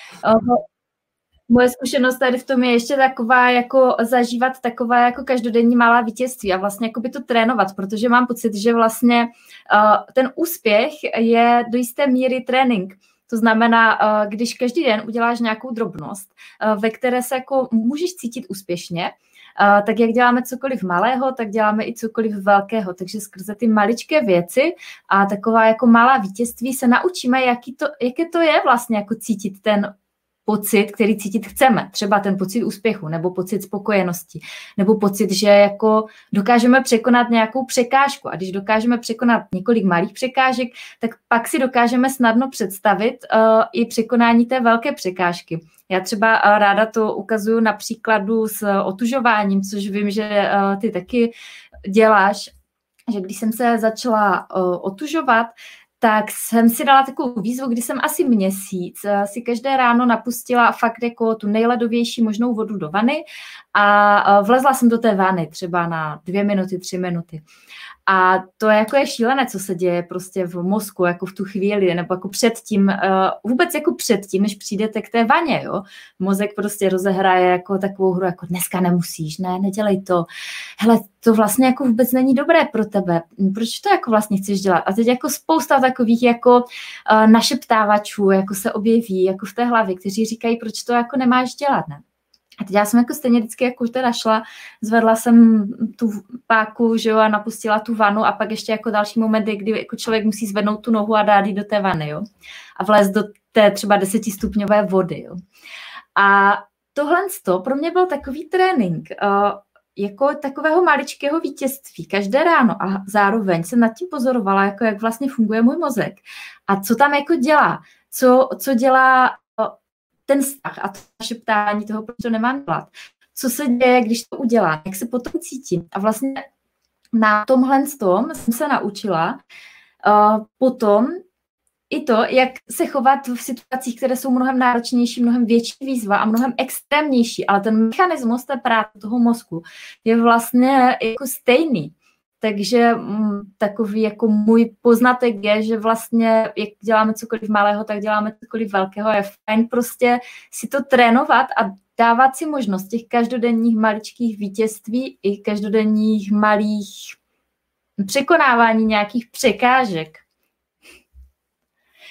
Moje zkušenost tady v tom je ještě taková, jako zažívat taková jako každodenní malá vítězství a vlastně jako by to trénovat, protože mám pocit, že vlastně uh, ten úspěch je do jisté míry trénink. To znamená, uh, když každý den uděláš nějakou drobnost, uh, ve které se jako můžeš cítit úspěšně, tak jak děláme cokoliv malého, tak děláme i cokoliv velkého. Takže skrze ty maličké věci a taková jako malá vítězství se naučíme, jaký to, jaké to je vlastně jako cítit ten pocit, který cítit chceme. Třeba ten pocit úspěchu, nebo pocit spokojenosti, nebo pocit, že jako dokážeme překonat nějakou překážku. A když dokážeme překonat několik malých překážek, tak pak si dokážeme snadno představit uh, i překonání té velké překážky. Já třeba uh, ráda to ukazuju na příkladu s otužováním, což vím, že ty taky děláš, že když jsem se začala otužovat, tak jsem si dala takovou výzvu, kdy jsem asi měsíc eh, si každé ráno napustila fakt jako tu nejledovější možnou vodu do vany a eh, vlezla jsem do té vany třeba na dvě minuty, tři minuty. A to jako je šílené, co se děje prostě v mozku, jako v tu chvíli, nebo jako předtím, uh, vůbec jako předtím, než přijdete k té vaně, jo. Mozek prostě rozehraje jako takovou hru, jako dneska nemusíš, ne, nedělej to. Hele, to vlastně jako vůbec není dobré pro tebe. Proč to jako vlastně chceš dělat? A teď jako spousta takových jako uh, našeptávačů jako se objeví jako v té hlavě, kteří říkají, proč to jako nemáš dělat, ne? A teď já jsem jako stejně vždycky jako teda šla, zvedla jsem tu páku, že jo, a napustila tu vanu a pak ještě jako další moment, kdy jako člověk musí zvednout tu nohu a dát ji do té vany, jo. A vlézt do té třeba desetistupňové vody, jo. A tohle pro mě byl takový trénink, uh, jako takového maličkého vítězství každé ráno a zároveň jsem nad tím pozorovala, jako jak vlastně funguje můj mozek a co tam jako dělá, co, co dělá ten vztah a to naše ptání toho, proč to nemám dělat. Co se děje, když to udělám, jak se potom cítím. A vlastně na tomhle tom jsem se naučila uh, potom i to, jak se chovat v situacích, které jsou mnohem náročnější, mnohem větší výzva a mnohem extrémnější, ale ten mechanismus té práce toho mozku je vlastně jako stejný. Takže mm, takový jako můj poznatek je, že vlastně, jak děláme cokoliv malého, tak děláme cokoliv velkého. Je fajn prostě si to trénovat a dávat si možnost těch každodenních maličkých vítězství i každodenních malých překonávání nějakých překážek.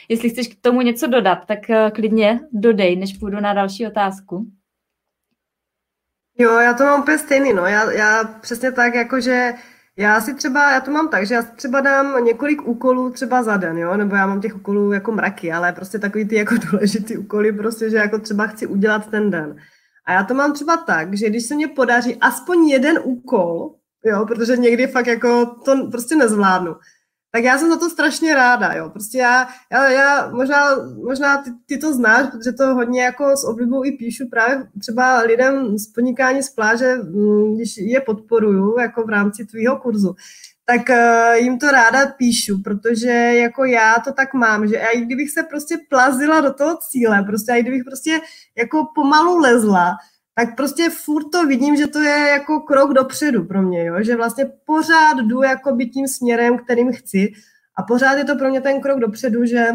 Jestli chceš k tomu něco dodat, tak eh, klidně dodej, než půjdu na další otázku. Jo, já to mám úplně stejný, no. Já, já přesně tak, jakože já si třeba, já to mám tak, že já třeba dám několik úkolů třeba za den, jo, nebo já mám těch úkolů jako mraky, ale prostě takový ty jako důležitý úkoly, prostě, že jako třeba chci udělat ten den. A já to mám třeba tak, že když se mně podaří aspoň jeden úkol, jo, protože někdy fakt jako to prostě nezvládnu, tak já jsem za to strašně ráda, jo. Prostě já, já, já možná, možná ty, ty, to znáš, protože to hodně jako s oblibou i píšu právě třeba lidem z podnikání z pláže, mm, když je podporuju jako v rámci tvýho kurzu, tak uh, jim to ráda píšu, protože jako já to tak mám, že já i kdybych se prostě plazila do toho cíle, prostě a i kdybych prostě jako pomalu lezla, tak prostě furt to vidím, že to je jako krok dopředu pro mě, jo? že vlastně pořád jdu jakoby tím směrem, kterým chci a pořád je to pro mě ten krok dopředu, že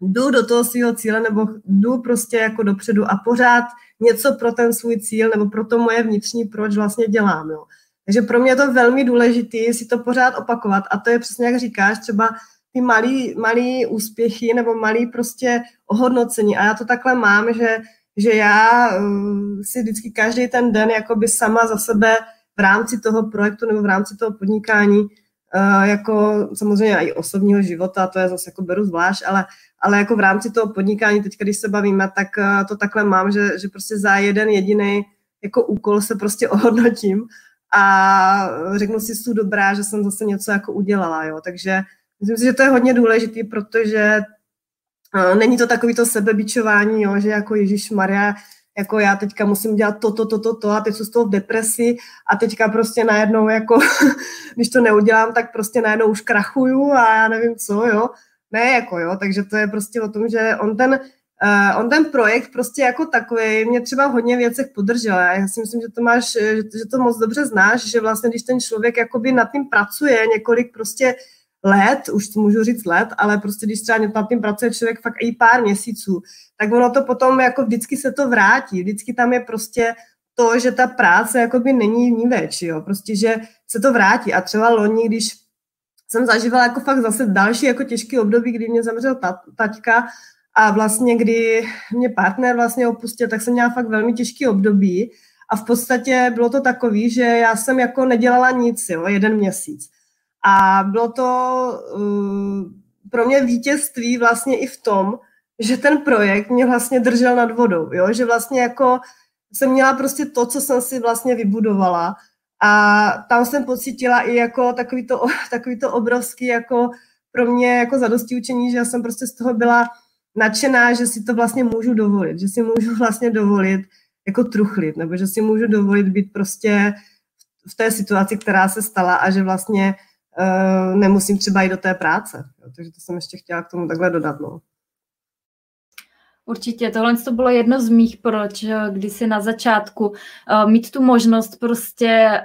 jdu do toho svého cíle nebo jdu prostě jako dopředu a pořád něco pro ten svůj cíl nebo pro to moje vnitřní proč vlastně dělám. Jo. Takže pro mě je to velmi důležité si to pořád opakovat a to je přesně jak říkáš, třeba ty malý, malý úspěchy nebo malý prostě ohodnocení a já to takhle mám, že, že já uh, si vždycky každý ten den jakoby sama za sebe v rámci toho projektu nebo v rámci toho podnikání uh, jako samozřejmě i osobního života, to je zase jako beru zvlášť, ale, ale jako v rámci toho podnikání, teď když se bavíme, tak uh, to takhle mám, že, že prostě za jeden jediný jako úkol se prostě ohodnotím a řeknu si, jsou dobrá, že jsem zase něco jako udělala, jo, takže myslím si, že to je hodně důležité, protože není to takový to sebebičování, jo, že jako Ježíš Maria, jako já teďka musím dělat to, to, to, to, to a teď jsou z toho v depresi a teďka prostě najednou jako, když to neudělám, tak prostě najednou už krachuju a já nevím co, jo. Ne, jako jo, takže to je prostě o tom, že on ten, Uh, on ten projekt prostě jako takový mě třeba v hodně věcech podržel. Já si myslím, že to máš, že, že to moc dobře znáš, že vlastně když ten člověk jakoby nad tím pracuje několik prostě let, už můžu říct let, ale prostě když třeba nad tím pracuje člověk fakt i pár měsíců, tak ono to potom jako vždycky se to vrátí. Vždycky tam je prostě to, že ta práce jakoby není ní več, jo. Prostě, že se to vrátí. A třeba loni, když jsem zažívala jako fakt zase další jako těžký období, kdy mě zemřel taťka a vlastně, kdy mě partner vlastně opustil, tak jsem měla fakt velmi těžký období a v podstatě bylo to takový, že já jsem jako nedělala nic, jo, jeden měsíc. A bylo to uh, pro mě vítězství vlastně i v tom, že ten projekt mě vlastně držel nad vodou, jo? že vlastně jako jsem měla prostě to, co jsem si vlastně vybudovala a tam jsem pocítila i jako takový to, takový to obrovský jako pro mě jako zadosti učení, že já jsem prostě z toho byla nadšená, že si to vlastně můžu dovolit, že si můžu vlastně dovolit jako truchlit, nebo že si můžu dovolit být prostě v té situaci, která se stala a že vlastně nemusím třeba jít do té práce. Jo, takže to jsem ještě chtěla k tomu takhle dodat. No. Určitě, tohle to bylo jedno z mých proč, když si na začátku uh, mít tu možnost prostě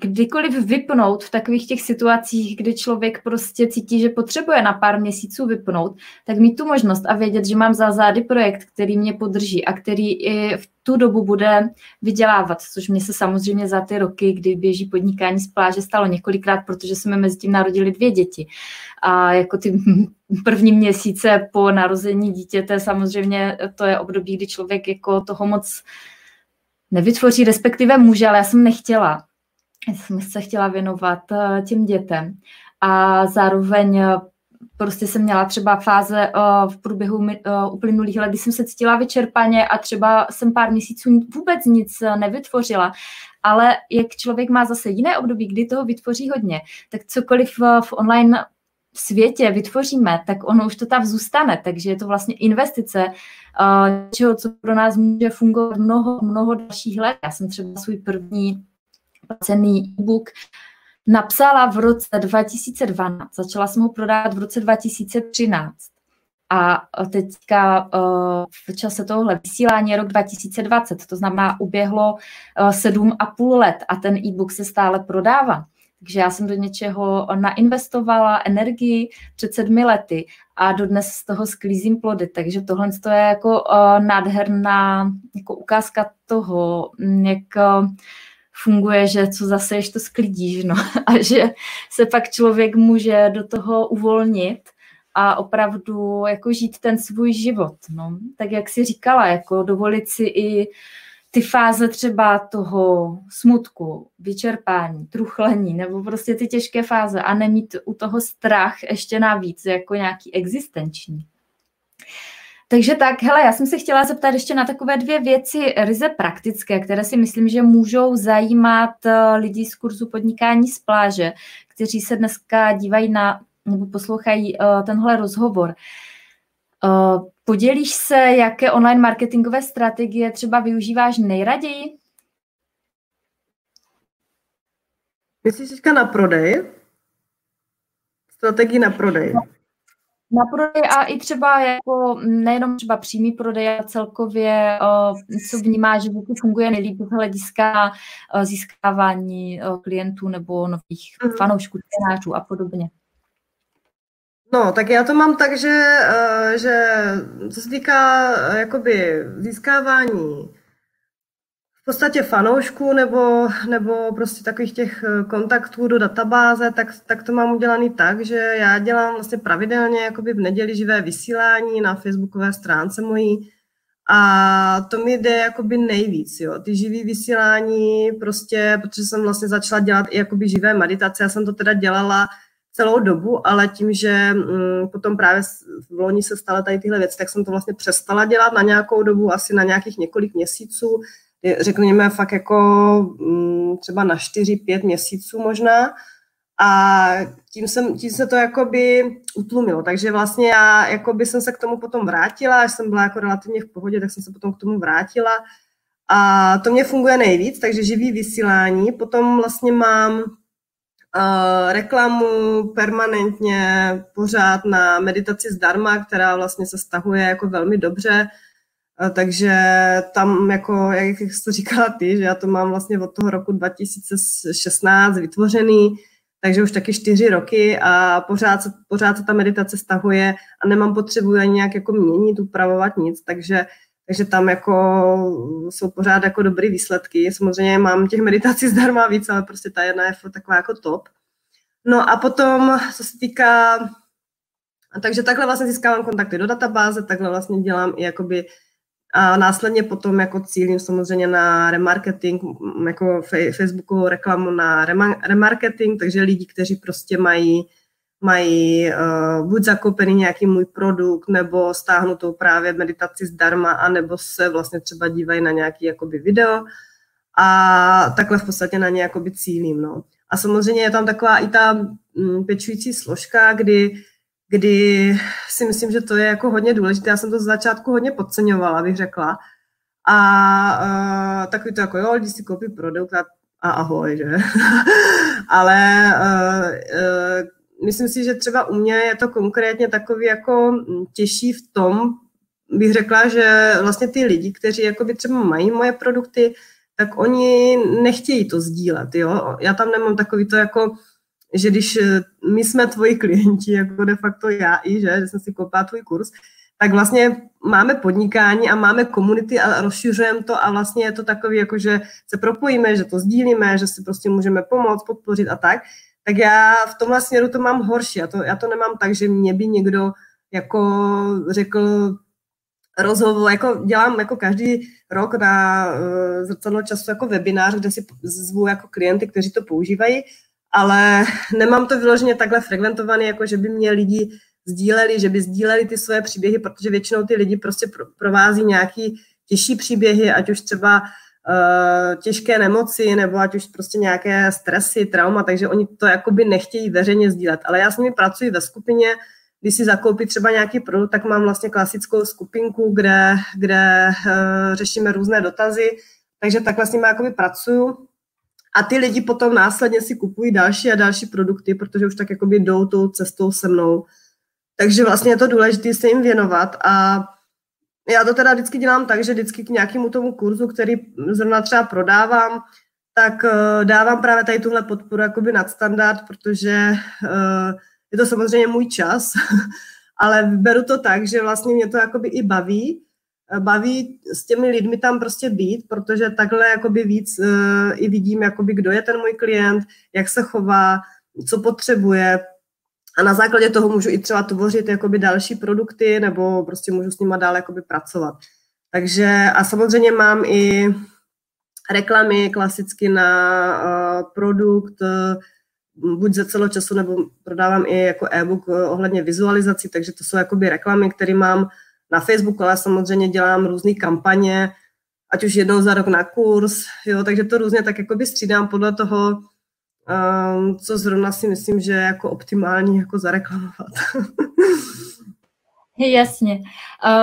kdykoliv vypnout v takových těch situacích, kdy člověk prostě cítí, že potřebuje na pár měsíců vypnout, tak mít tu možnost a vědět, že mám za zády projekt, který mě podrží a který i v tu dobu bude vydělávat, což mě se samozřejmě za ty roky, kdy běží podnikání z pláže, stalo několikrát, protože jsme mezi tím narodili dvě děti. A jako ty první měsíce po narození dítěte samozřejmě to je období, kdy člověk jako toho moc nevytvoří, respektive může, ale já jsem nechtěla jsem se chtěla věnovat eh, těm dětem a zároveň eh, prostě jsem měla třeba fáze eh, v průběhu uplynulých let, kdy jsem se cítila vyčerpaně a třeba jsem pár měsíců vůbec nic nevytvořila. Ale jak člověk má zase jiné období, kdy toho vytvoří hodně, tak cokoliv v online světě vytvoříme, tak ono už to tam zůstane. Takže je to vlastně investice, čeho, co pro nás může fungovat mnoho, mnoho dalších let. Já jsem třeba svůj první placený e-book napsala v roce 2012. Začala jsem ho prodávat v roce 2013. A teďka v čase tohohle vysílání je rok 2020, to znamená, uběhlo sedm a půl let a ten e-book se stále prodává. Takže já jsem do něčeho nainvestovala energii před sedmi lety a dodnes z toho sklízím plody. Takže tohle je jako nádherná jako ukázka toho, jak funguje, že co zase ještě to sklidíš, no, a že se pak člověk může do toho uvolnit a opravdu jako žít ten svůj život, no. Tak jak si říkala, jako dovolit si i ty fáze třeba toho smutku, vyčerpání, truchlení, nebo prostě ty těžké fáze a nemít u toho strach ještě navíc, jako nějaký existenční. Takže tak, hele, já jsem se chtěla zeptat ještě na takové dvě věci ryze praktické, které si myslím, že můžou zajímat eh, lidi z kurzu podnikání z pláže, kteří se dneska dívají na nebo poslouchají uh, tenhle rozhovor. Uh, podělíš se, jaké online marketingové strategie třeba využíváš nejraději? Myslíš teďka na prodej? Strategii na prodej? No na prodej a i třeba jako nejenom třeba přímý prodej, ale celkově, co vnímá, že funguje nejlíp z hlediska získávání klientů nebo nových mhm. fanoušků, čtenářů a podobně. No, tak já to mám tak, že, že co se týká jakoby získávání v podstatě fanoušků nebo, nebo prostě takových těch eh, kontaktů do databáze, tak, tak to mám udělaný tak, že já dělám vlastně pravidelně jakoby v neděli živé vysílání na facebookové stránce mojí a to mi jde jakoby nejvíc, jo. Ty živý vysílání prostě, protože jsem vlastně začala dělat i jakoby živé meditace, já jsem to teda dělala celou dobu, ale tím, že mm, potom právě v loni se staly tady tyhle věci, tak jsem to vlastně přestala dělat na nějakou dobu, asi na nějakých několik měsíců, řekněme fakt jako mm, třeba na 4-5 měsíců možná. A tím, jsem, tím se to jakoby utlumilo. Takže vlastně já jakoby jsem se k tomu potom vrátila, až jsem byla jako relativně v pohodě, tak jsem se potom k tomu vrátila. A to mě funguje nejvíc, takže živý vysílání. Potom vlastně mám uh, reklamu permanentně pořád na meditaci zdarma, která vlastně se stahuje jako velmi dobře takže tam, jako, jak jsi to říkala ty, že já to mám vlastně od toho roku 2016 vytvořený, takže už taky čtyři roky a pořád se, pořád se ta meditace stahuje a nemám potřebu ani nějak jako měnit, upravovat nic, takže, takže tam jako jsou pořád jako dobrý výsledky. Samozřejmě mám těch meditací zdarma víc, ale prostě ta jedna je taková jako top. No a potom, co se týká, takže takhle vlastně získávám kontakty do databáze, takhle vlastně dělám i jakoby a následně potom jako cílím samozřejmě na remarketing, jako Facebookovou reklamu na remarketing, takže lidi, kteří prostě mají, mají uh, buď zakoupený nějaký můj produkt, nebo stáhnutou právě meditaci zdarma, anebo se vlastně třeba dívají na nějaký jakoby video a takhle v podstatě na ně jakoby cílím. No. A samozřejmě je tam taková i ta mm, pečující složka, kdy kdy si myslím, že to je jako hodně důležité. Já jsem to z začátku hodně podceňovala, bych řekla. A uh, takový to jako, jo, lidi si koupí produkt a, a ahoj, že? Ale uh, uh, myslím si, že třeba u mě je to konkrétně takový jako těžší v tom, bych řekla, že vlastně ty lidi, kteří jakoby třeba mají moje produkty, tak oni nechtějí to sdílet, jo. Já tam nemám takový to jako, že když eh, my jsme tvoji klienti, jako de facto já i, že, že jsem si koupila tvůj kurz, tak vlastně máme podnikání a máme komunity a rozšiřujeme to a vlastně je to takový, jako že se propojíme, že to sdílíme, že si prostě můžeme pomoct, podpořit a tak. Tak já v tomhle směru to mám horší. Já to, já to nemám tak, že mě by někdo jako řekl rozhovor, jako dělám jako každý rok na uh, zrcadlo času jako webinář, kde si zvu jako klienty, kteří to používají ale nemám to vyloženě takhle frekventovaný, jako že by mě lidi sdíleli, že by sdíleli ty svoje příběhy, protože většinou ty lidi prostě provází nějaký těžší příběhy, ať už třeba uh, těžké nemoci, nebo ať už prostě nějaké stresy, trauma, takže oni to jakoby nechtějí veřejně sdílet. Ale já s nimi pracuji ve skupině, když si zakoupí třeba nějaký produkt, tak mám vlastně klasickou skupinku, kde, kde uh, řešíme různé dotazy, takže takhle s nimi jakoby pracuju a ty lidi potom následně si kupují další a další produkty, protože už tak jakoby jdou tou cestou se mnou. Takže vlastně je to důležité se jim věnovat a já to teda vždycky dělám tak, že vždycky k nějakému tomu kurzu, který zrovna třeba prodávám, tak uh, dávám právě tady tuhle podporu jakoby nadstandard, protože uh, je to samozřejmě můj čas, ale beru to tak, že vlastně mě to jakoby i baví baví s těmi lidmi tam prostě být, protože takhle jakoby víc uh, i vidím, jakoby, kdo je ten můj klient, jak se chová, co potřebuje a na základě toho můžu i třeba tvořit jakoby další produkty nebo prostě můžu s nima dál jakoby pracovat. Takže a samozřejmě mám i reklamy klasicky na uh, produkt, uh, buď ze celočasu, nebo prodávám i jako e-book ohledně vizualizací, takže to jsou jakoby reklamy, které mám na Facebooku, ale samozřejmě dělám různé kampaně, ať už jednou za rok na kurz, jo, takže to různě tak jako by střídám podle toho, um, co zrovna si myslím, že je jako optimální jako zareklamovat. Jasně.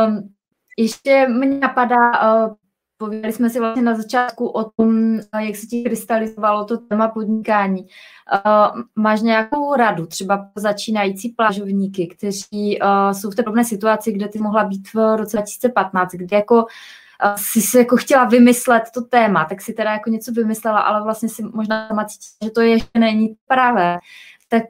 Um, ještě mě napadá, uh, povídali jsme si vlastně na začátku o tom, jak se ti krystalizovalo to téma podnikání. Uh, máš nějakou radu třeba pro začínající plážovníky, kteří uh, jsou v té podobné situaci, kde ty mohla být v roce 2015, kdy jako uh, si si jako chtěla vymyslet to téma, tak si teda jako něco vymyslela, ale vlastně si možná cítila, že to ještě není pravé. Tak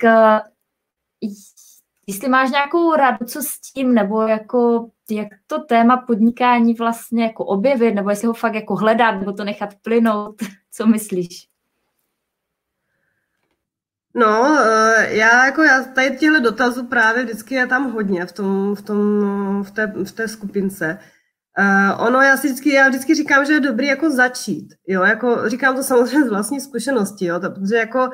jestli máš nějakou radu, co s tím, nebo jako jak to téma podnikání vlastně jako objevit, nebo jestli ho fakt jako hledat, nebo to nechat plynout, co myslíš? No, eh, já jako já tady těchto dotazů právě vždycky je tam hodně v, tom, v, tom, v, té, v té skupince. Uh, ono, já si vždycky, já vždycky říkám, že je dobrý jako začít, jo, jako říkám to samozřejmě z vlastní zkušenosti, jo, protože jako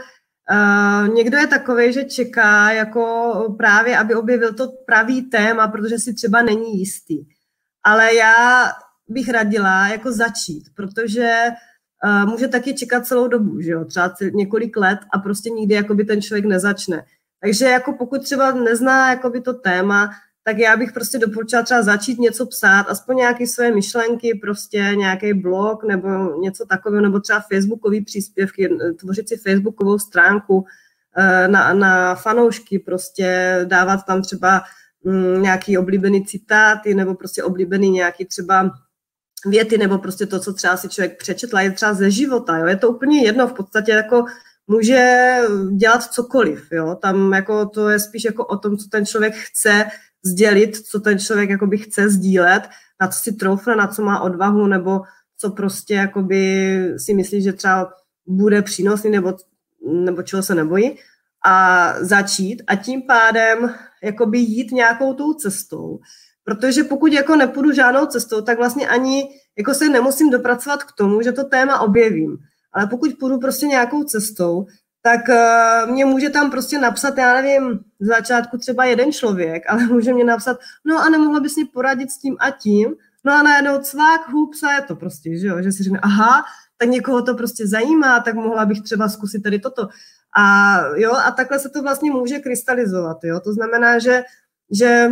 Uh, někdo je takový, že čeká jako právě, aby objevil to pravý téma, protože si třeba není jistý. Ale já bych radila jako začít, protože uh, může taky čekat celou dobu, že jo, třeba několik let a prostě nikdy jakoby ten člověk nezačne. Takže jako pokud třeba nezná jakoby to téma, tak já bych prostě doporučila třeba začít něco psát, aspoň nějaké své myšlenky, prostě nějaký blog nebo něco takového, nebo třeba facebookový příspěvky, tvořit si facebookovou stránku eh, na, na fanoušky, prostě dávat tam třeba mm, nějaký oblíbený citáty nebo prostě oblíbený nějaký třeba věty nebo prostě to, co třeba si člověk přečetla, je třeba ze života, jo? je to úplně jedno, v podstatě jako může dělat cokoliv, jo? tam jako to je spíš jako o tom, co ten člověk chce sdělit, co ten člověk jakoby chce sdílet, na co si troufne, na co má odvahu, nebo co prostě jakoby si myslí, že třeba bude přínosný, nebo, nebo čeho se nebojí a začít a tím pádem jakoby jít nějakou tou cestou. Protože pokud jako nepůjdu žádnou cestou, tak vlastně ani jako se nemusím dopracovat k tomu, že to téma objevím. Ale pokud půjdu prostě nějakou cestou, tak uh, mě může tam prostě napsat, já nevím, z začátku třeba jeden člověk, ale může mě napsat, no a nemohla bys mi poradit s tím a tím, no a najednou cvák, hups a je to prostě, že jo, že si řekne, aha, tak někoho to prostě zajímá, tak mohla bych třeba zkusit tady toto. A jo, a takhle se to vlastně může krystalizovat, jo, to znamená, že, že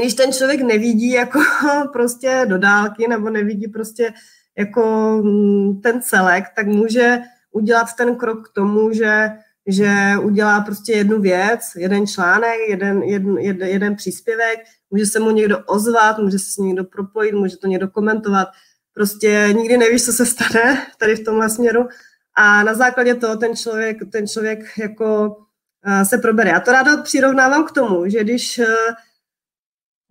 když ten člověk nevidí jako prostě do dálky nebo nevidí prostě jako mm, ten celek, tak může udělat ten krok k tomu, že, že udělá prostě jednu věc, jeden článek, jeden, jeden, jeden, jeden příspěvek, může se mu někdo ozvat, může se s ním někdo propojit, může to někdo komentovat. Prostě nikdy nevíš, co se stane tady v tomhle směru. A na základě toho ten člověk, ten člověk jako uh, se probere. Já to ráda přirovnávám k tomu, že když uh,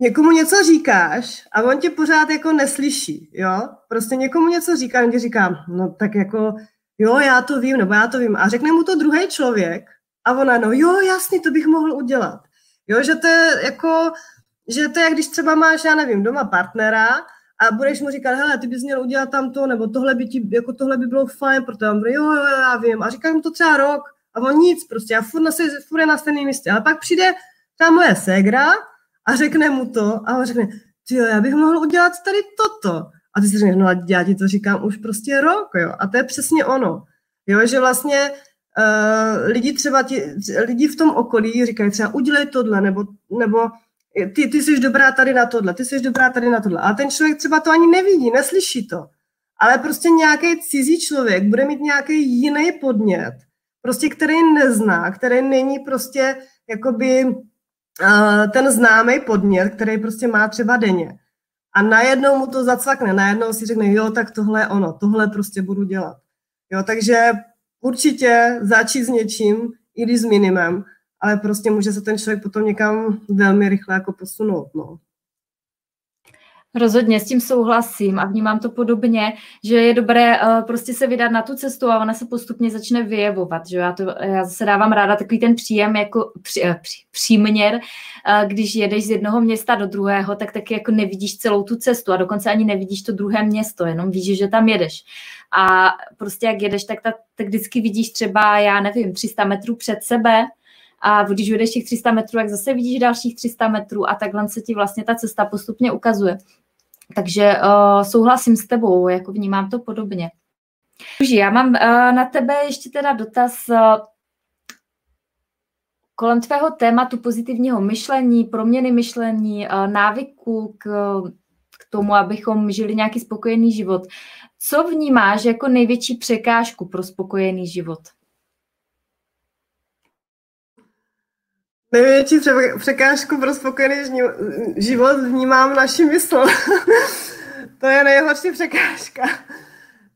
někomu něco říkáš a on tě pořád jako neslyší, jo? Prostě někomu něco říká, on ti říká, no tak jako jo, já to vím, nebo já to vím. A řekne mu to druhý člověk a ona, no jo, jasný, to bych mohl udělat. Jo, že to je jako, že to je, když třeba máš, já nevím, doma partnera a budeš mu říkat, hele, ty bys měl udělat tamto, nebo tohle by, ti, jako tohle by bylo fajn, protože on bude, jo, jo, já vím. A říkáš mu to třeba rok a on nic prostě, a furt, na, furt je na stejném místě. Ale pak přijde ta moje ségra a řekne mu to a on řekne, jo, já bych mohl udělat tady toto. A ty si řekneš, no já ti to říkám už prostě rok, jo. A to je přesně ono. Jo, že vlastně uh, lidi třeba, ti, lidi v tom okolí říkají třeba udělej tohle, nebo, nebo ty, ty jsi dobrá tady na tohle, ty jsi dobrá tady na tohle. A ten člověk třeba to ani nevidí, neslyší to. Ale prostě nějaký cizí člověk bude mít nějaký jiný podnět, prostě který nezná, který není prostě jakoby uh, ten známý podnět, který prostě má třeba denně a najednou mu to zacvakne, najednou si řekne, jo, tak tohle je ono, tohle prostě budu dělat. Jo, takže určitě začít s něčím, i když s minimem, ale prostě může se ten člověk potom někam velmi rychle jako posunout, no. Rozhodně s tím souhlasím a vnímám to podobně, že je dobré uh, prostě se vydat na tu cestu a ona se postupně začne vyjevovat. Že? Já, to, já zase dávám ráda takový ten příjem jako při, uh, při, příměr, uh, když jedeš z jednoho města do druhého, tak taky jako nevidíš celou tu cestu a dokonce ani nevidíš to druhé město, jenom víš, že tam jedeš. A prostě jak jedeš, tak, ta, tak vždycky vidíš třeba, já nevím, 300 metrů před sebe, a když jedeš těch 300 metrů, tak zase vidíš dalších 300 metrů a takhle se ti vlastně ta cesta postupně ukazuje. Takže uh, souhlasím s tebou, jako vnímám to podobně. Já mám uh, na tebe ještě teda dotaz uh, kolem tvého tématu pozitivního myšlení, proměny myšlení, uh, návyku k, k tomu, abychom žili nějaký spokojený život. Co vnímáš jako největší překážku pro spokojený život? Největší překážku pro spokojený život vnímám naši mysl. to je nejhorší překážka.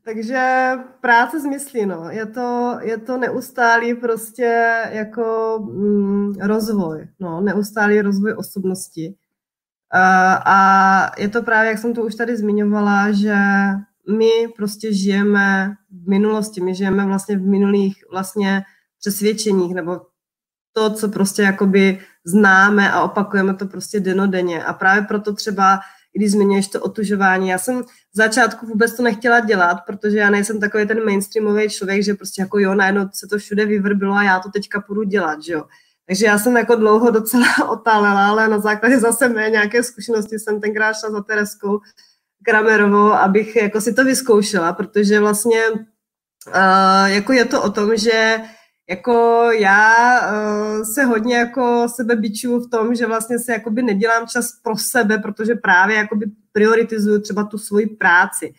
Takže práce s myslí, no. Je to, je to neustálý prostě jako mm, rozvoj, no, neustálý rozvoj osobnosti. Uh, a je to právě, jak jsem to už tady zmiňovala, že my prostě žijeme v minulosti, my žijeme vlastně v minulých vlastně přesvědčeních, nebo to, co prostě jakoby známe a opakujeme to prostě denodenně. A právě proto třeba, když zmiňuješ to otužování, já jsem v začátku vůbec to nechtěla dělat, protože já nejsem takový ten mainstreamový člověk, že prostě jako jo, najednou se to všude vyvrbilo a já to teďka půjdu dělat, že jo. Takže já jsem jako dlouho docela otálela, ale na základě zase mé nějaké zkušenosti jsem tenkrát šla za Tereskou Kramerovou, abych jako si to vyzkoušela, protože vlastně uh, jako je to o tom, že jako já uh, se hodně jako sebe bičuju v tom, že vlastně se jakoby nedělám čas pro sebe, protože právě jakoby prioritizuju třeba tu svoji práci.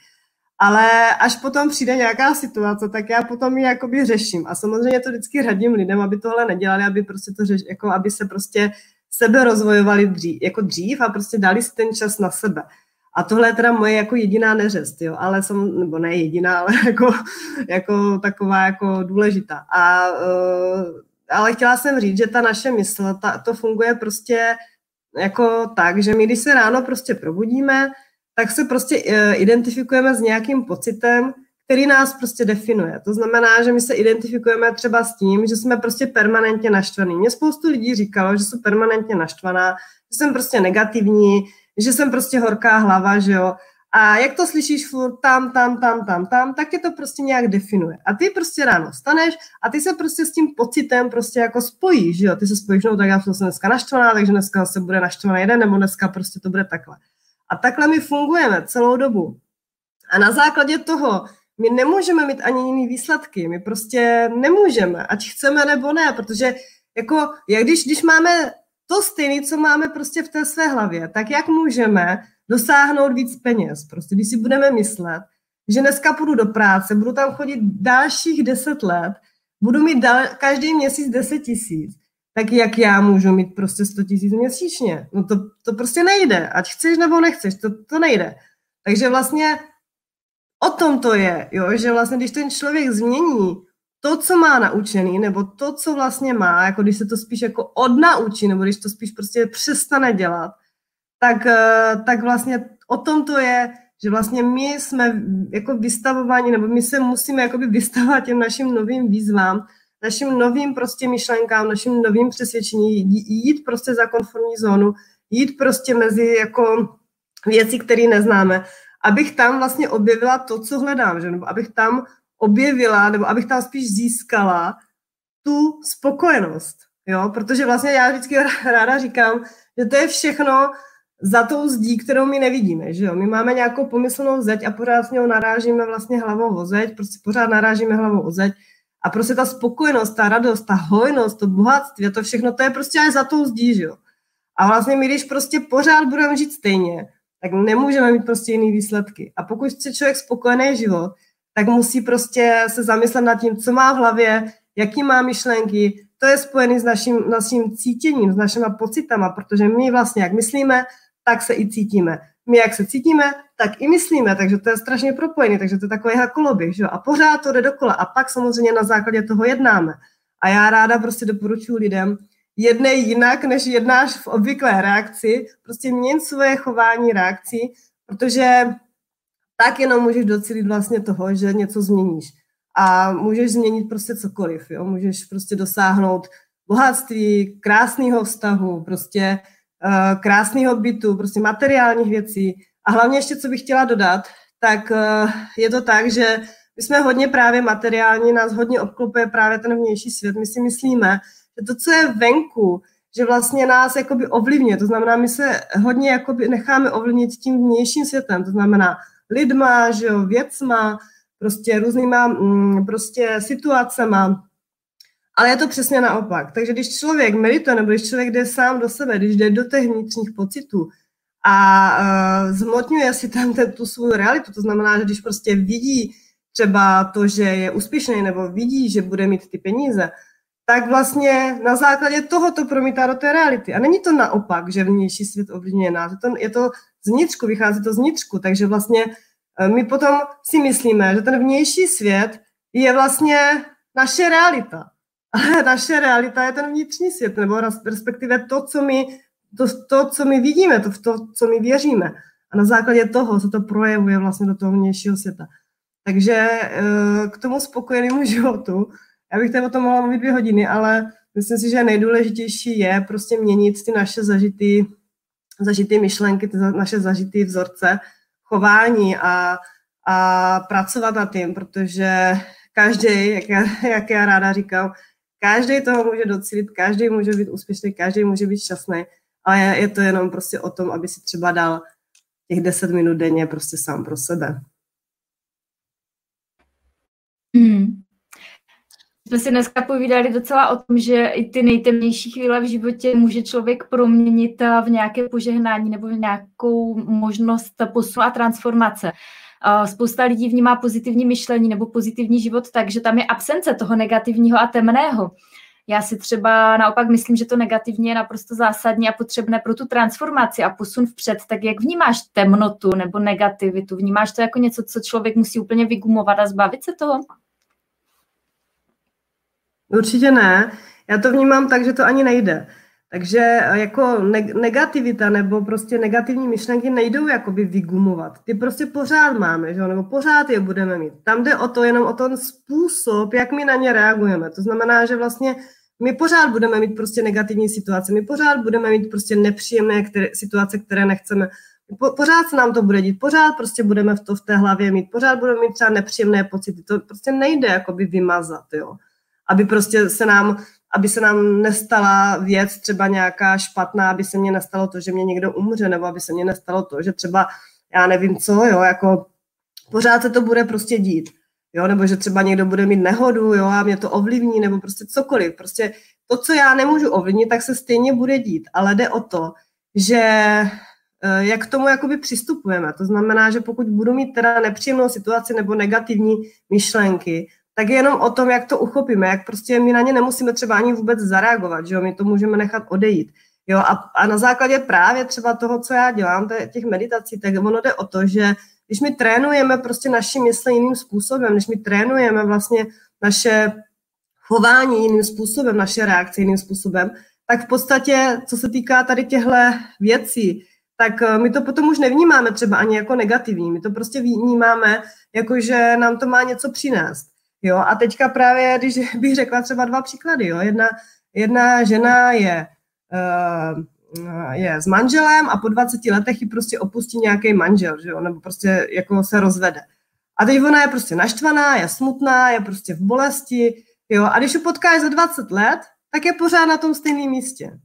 Ale až potom přijde nějaká situace, tak já potom ji jakoby řeším. A samozřejmě to vždycky radím lidem, aby tohle nedělali, aby prostě to řeš, jako aby se prostě sebe rozvojovali dřív, jako dřív a prostě dali si ten čas na sebe. A tohle je teda moje jako jediná neřest, jo, ale jsem, nebo ne jediná, ale jako, jako taková jako důležitá. A, uh, ale chtěla jsem říct, že ta naše mysl, ta, to funguje prostě jako tak, že my když se ráno prostě probudíme, tak se prostě uh, identifikujeme s nějakým pocitem, který nás prostě definuje. To znamená, že my se identifikujeme třeba s tím, že jsme prostě permanentně naštvaný. Mně spoustu lidí říkalo, že jsou permanentně naštvaná, že jsem prostě negativní, že jsem prostě horká hlava, že jo. A jak to slyšíš furt tam, tam, tam, tam, tam, tak tě to prostě nějak definuje. A ty prostě ráno staneš a ty se prostě s tím pocitem prostě jako spojíš, že jo. Ty se spojíš, no tak já jsem dneska naštvaná, takže dneska se bude naštvaná jeden, nebo dneska prostě to bude takhle. A takhle my fungujeme celou dobu. A na základě toho my nemůžeme mít ani jiný výsledky. My prostě nemůžeme, ať chceme nebo ne, protože jako, jak když, když máme to stejné, co máme prostě v té své hlavě, tak jak můžeme dosáhnout víc peněz? Prostě když si budeme myslet, že dneska půjdu do práce, budu tam chodit dalších deset let, budu mít dal, každý měsíc 10 tisíc, tak jak já můžu mít prostě 100 tisíc měsíčně? No to, to prostě nejde, ať chceš nebo nechceš, to, to nejde. Takže vlastně o tom to je, jo? že vlastně když ten člověk změní to, co má naučený, nebo to, co vlastně má, jako když se to spíš jako odnaučí, nebo když to spíš prostě přestane dělat, tak, eh, tak vlastně o tom to je, že vlastně my jsme jako vystavováni, nebo my se musíme jakoby vystavovat těm našim novým výzvám, našim novým prostě myšlenkám, našim novým přesvědčení, jít prostě za konformní zónu, jít prostě mezi jako věci, které neznáme, abych tam vlastně objevila to, co hledám, že? nebo abych tam objevila, nebo abych tam spíš získala tu spokojenost. Jo? Protože vlastně já vždycky ráda říkám, že to je všechno za tou zdí, kterou my nevidíme. Že jo? My máme nějakou pomyslnou zeď a pořád s něho narážíme vlastně hlavou o zeď, prostě pořád narážíme hlavou o zeď a prostě ta spokojenost, ta radost, ta hojnost, to bohatství, to všechno, to je prostě až za tou zdí, že jo. A vlastně my, když prostě pořád budeme žít stejně, tak nemůžeme mít prostě jiný výsledky. A pokud chce člověk spokojený život, tak musí prostě se zamyslet nad tím, co má v hlavě, jaký má myšlenky. To je spojené s naším, naším cítěním, s našimi pocitama, protože my vlastně, jak myslíme, tak se i cítíme. My, jak se cítíme, tak i myslíme, takže to je strašně propojené, takže to je takový koloběh, že? A pořád to jde dokola. A pak samozřejmě na základě toho jednáme. A já ráda prostě doporučuji lidem, jednej jinak, než jednáš v obvyklé reakci, prostě měň svoje chování reakcí, protože tak jenom můžeš docílit vlastně toho, že něco změníš. A můžeš změnit prostě cokoliv, jo? můžeš prostě dosáhnout bohatství, krásného vztahu, prostě uh, krásného bytu, prostě materiálních věcí. A hlavně ještě, co bych chtěla dodat, tak uh, je to tak, že my jsme hodně právě materiální, nás hodně obklopuje právě ten vnější svět. My si myslíme, že to, co je venku, že vlastně nás jakoby ovlivňuje. To znamená, my se hodně jakoby necháme ovlivnit tím vnějším světem. To znamená, lidma, že jo, věcma, prostě různýma mm, prostě situacema. Ale je to přesně naopak. Takže když člověk medituje, nebo když člověk jde sám do sebe, když jde do těch vnitřních pocitů a uh, zmotňuje si tam ten, tu svou realitu. To znamená, že když prostě vidí třeba to, že je úspěšný nebo vidí, že bude mít ty peníze, tak vlastně na základě toho to promítá do té reality. A není to naopak, že vnější svět ovlivňuje nás. Je to, je to zvnitřku, vychází to zvnitřku. Takže vlastně eh, my potom si myslíme, že ten vnější svět je vlastně naše realita. Ale naše realita je ten vnitřní svět, nebo respektive to, co my, to, to, co my vidíme, to, to, co my věříme. A na základě toho se to projevuje vlastně do toho vnějšího světa. Takže eh, k tomu spokojenému životu, já bych tady o tom mohla mluvit dvě hodiny, ale myslím si, že nejdůležitější je prostě měnit ty naše zažitý, zažitý myšlenky, ty naše zažitý vzorce chování a, a pracovat na tím, protože každý, jak já, jak já ráda říkám, každý toho může docílit, každý může být úspěšný, každý může být šťastný, ale je, je to jenom prostě o tom, aby si třeba dal těch 10 minut denně prostě sám pro sebe. Hmm. Jsme si dneska povídali docela o tom, že i ty nejtemnější chvíle v životě může člověk proměnit v nějaké požehnání nebo v nějakou možnost posunu a transformace. Spousta lidí vnímá pozitivní myšlení nebo pozitivní život tak, že tam je absence toho negativního a temného. Já si třeba naopak myslím, že to negativní je naprosto zásadní a potřebné pro tu transformaci a posun vpřed. Tak jak vnímáš temnotu nebo negativitu? Vnímáš to jako něco, co člověk musí úplně vygumovat a zbavit se toho? Určitě ne. Já to vnímám tak, že to ani nejde. Takže eh, jako negativita nebo prostě negativní myšlenky nejdou jakoby vygumovat. Ty prostě pořád máme, že? nebo pořád je budeme mít. Tam jde o to jenom o ten způsob, jak my na ně reagujeme. To znamená, že vlastně my pořád budeme mít prostě negativní situace, my pořád budeme mít prostě nepříjemné které, situace, které nechceme. Po, pořád se nám to bude dít, pořád prostě budeme v to v té hlavě mít, pořád budeme mít třeba nepříjemné pocity. To prostě nejde jakoby vymazat, jo aby prostě se nám, aby se nám nestala věc třeba nějaká špatná, aby se mně nestalo to, že mě někdo umře, nebo aby se mně nestalo to, že třeba, já nevím co, jo, jako pořád se to bude prostě dít, jo, nebo že třeba někdo bude mít nehodu, jo, a mě to ovlivní, nebo prostě cokoliv, prostě to, co já nemůžu ovlivnit, tak se stejně bude dít, ale jde o to, že eh, jak k tomu jakoby přistupujeme. To znamená, že pokud budu mít teda nepříjemnou situaci nebo negativní myšlenky, tak je jenom o tom, jak to uchopíme, jak prostě my na ně nemusíme třeba ani vůbec zareagovat, že jo, my to můžeme nechat odejít. Jo, a, a na základě právě třeba toho, co já dělám, těch meditací, tak ono jde o to, že když my trénujeme prostě naši mysl jiným způsobem, když my trénujeme vlastně naše chování jiným způsobem, naše reakce jiným způsobem, tak v podstatě, co se týká tady těchto věcí, tak eh, my to potom už nevnímáme třeba ani jako negativní. My to prostě vnímáme, jako že nám to má něco přinést. Jo, a teďka právě, když bych řekla třeba dva příklady, jo, jedna, jedna žena je, uh, je s manželem a po 20 letech ji prostě opustí nějaký manžel, že jo, nebo prostě jako se rozvede. A teď ona je prostě naštvaná, je smutná, je prostě v bolesti, jo, a když ji potkáš za 20 let, tak je pořád na tom stejném místě.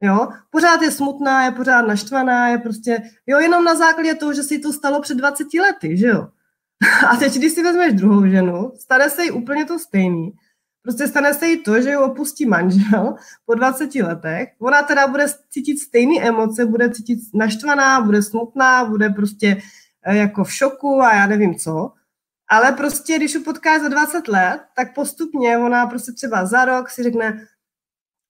Jo, pořád je smutná, je pořád naštvaná, je prostě, jo, jenom na základě toho, že si to stalo před 20 lety, že jo. A teď, když si vezmeš druhou ženu, stane se jí úplně to stejný. Prostě stane se jí to, že ji opustí manžel po 20 letech. Ona teda bude cítit stejné emoce, bude cítit naštvaná, bude smutná, bude prostě eh, jako v šoku a já nevím co. Ale prostě, když ji potká za 20 let, tak postupně ona prostě třeba za rok si řekne,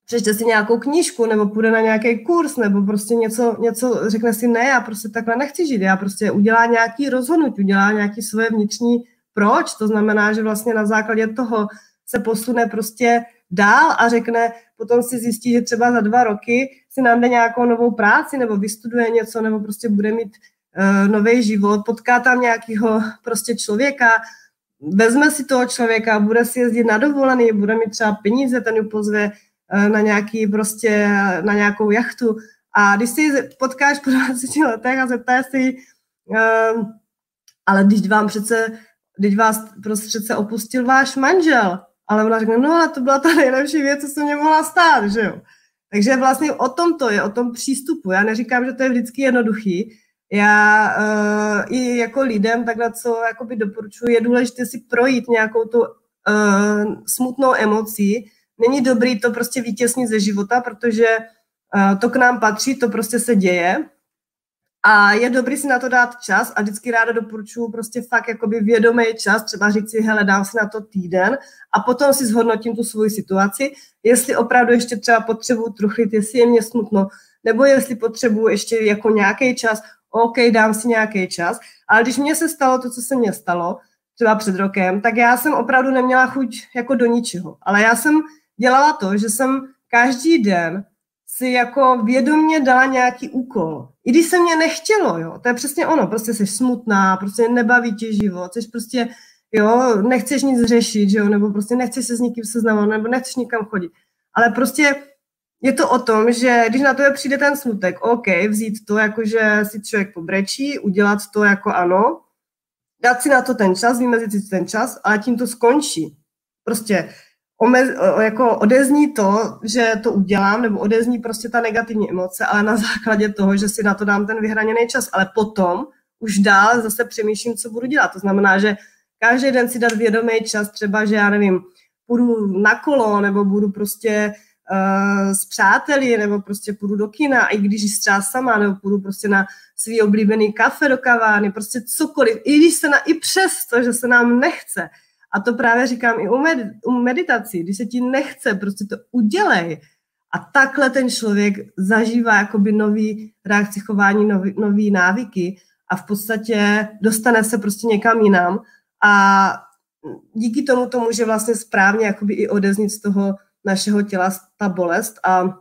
přečte si nějakou knížku, nebo půjde na nějaký kurz, nebo prostě něco, něco řekne si, ne, já prostě takhle nechci žít, já prostě udělá nějaký rozhodnutí, udělá nějaký svoje vnitřní proč, to znamená, že vlastně na základě toho se posune prostě dál a řekne, potom si zjistí, že třeba za dva roky si najde nějakou novou práci, nebo vystuduje něco, nebo prostě bude mít uh, nový život, potká tam nějakého prostě člověka, vezme si toho člověka, bude si jezdit na dovolený, bude mít třeba peníze, ten ju pozve na nějaký prostě, na nějakou jachtu. A když si potkáš po 20 letech a zeptáš si, um, ale když vám přece, když vás prostě přece opustil váš manžel, ale ona řekne, no ale to byla ta nejlepší věc, co se mě mohla stát, že jo. Takže vlastně o tom to je, o tom přístupu. Já neříkám, že to je vždycky jednoduchý. Já uh, i jako lidem takhle, co jakoby doporučuji, je důležité si projít nějakou tu uh, smutnou emocí, není dobrý to prostě vytěsnit ze života, protože uh, to k nám patří, to prostě se děje a je dobrý si na to dát čas a vždycky ráda doporučuji prostě fakt jakoby vědomý čas, třeba říct si, hele, dám si na to týden a potom si zhodnotím tu svoji situaci, jestli opravdu ještě třeba potřebuji truchlit, jestli je mě smutno, nebo jestli potřebuji ještě jako nějaký čas, OK, dám si nějaký čas. Ale když mně se stalo to, co se mně stalo, třeba před rokem, tak já jsem opravdu neměla chuť jako do ničeho. Ale já jsem dělala to, že jsem každý den si jako vědomně dala nějaký úkol. I když se mě nechtělo, jo, to je přesně ono, prostě jsi smutná, prostě nebaví tě život, jsi prostě, jo, nechceš nic řešit, jo, nebo prostě nechceš se s nikým seznamovat, nebo nechceš nikam chodit. Ale prostě je to o tom, že když na to přijde ten smutek, OK, vzít to jako, že si člověk pobrečí, udělat to jako ano, dát si na to ten čas, vymezit si ten čas, ale tím to skončí. Prostě omez, jako odezní to, že to udělám, nebo odezní prostě ta negativní emoce, ale na základě toho, že si na to dám ten vyhraněný čas. Ale potom už dál zase přemýšlím, co budu dělat. To znamená, že každý den si dát vědomý čas, třeba, že já nevím, půjdu na kolo, nebo budu prostě uh, s přáteli, nebo prostě půjdu do kina, i když třeba sama, nebo půjdu prostě na svý oblíbený kafe do kavárny, prostě cokoliv. I když se na, i přesto, že se nám nechce, a to právě říkám i u, med, u meditací, když se ti nechce, prostě to udělej. A takhle ten člověk zažívá jakoby nový reakci chování, nový, nový návyky a v podstatě dostane se prostě někam jinam a díky tomu to může vlastně správně jakoby i odeznit z toho našeho těla ta bolest a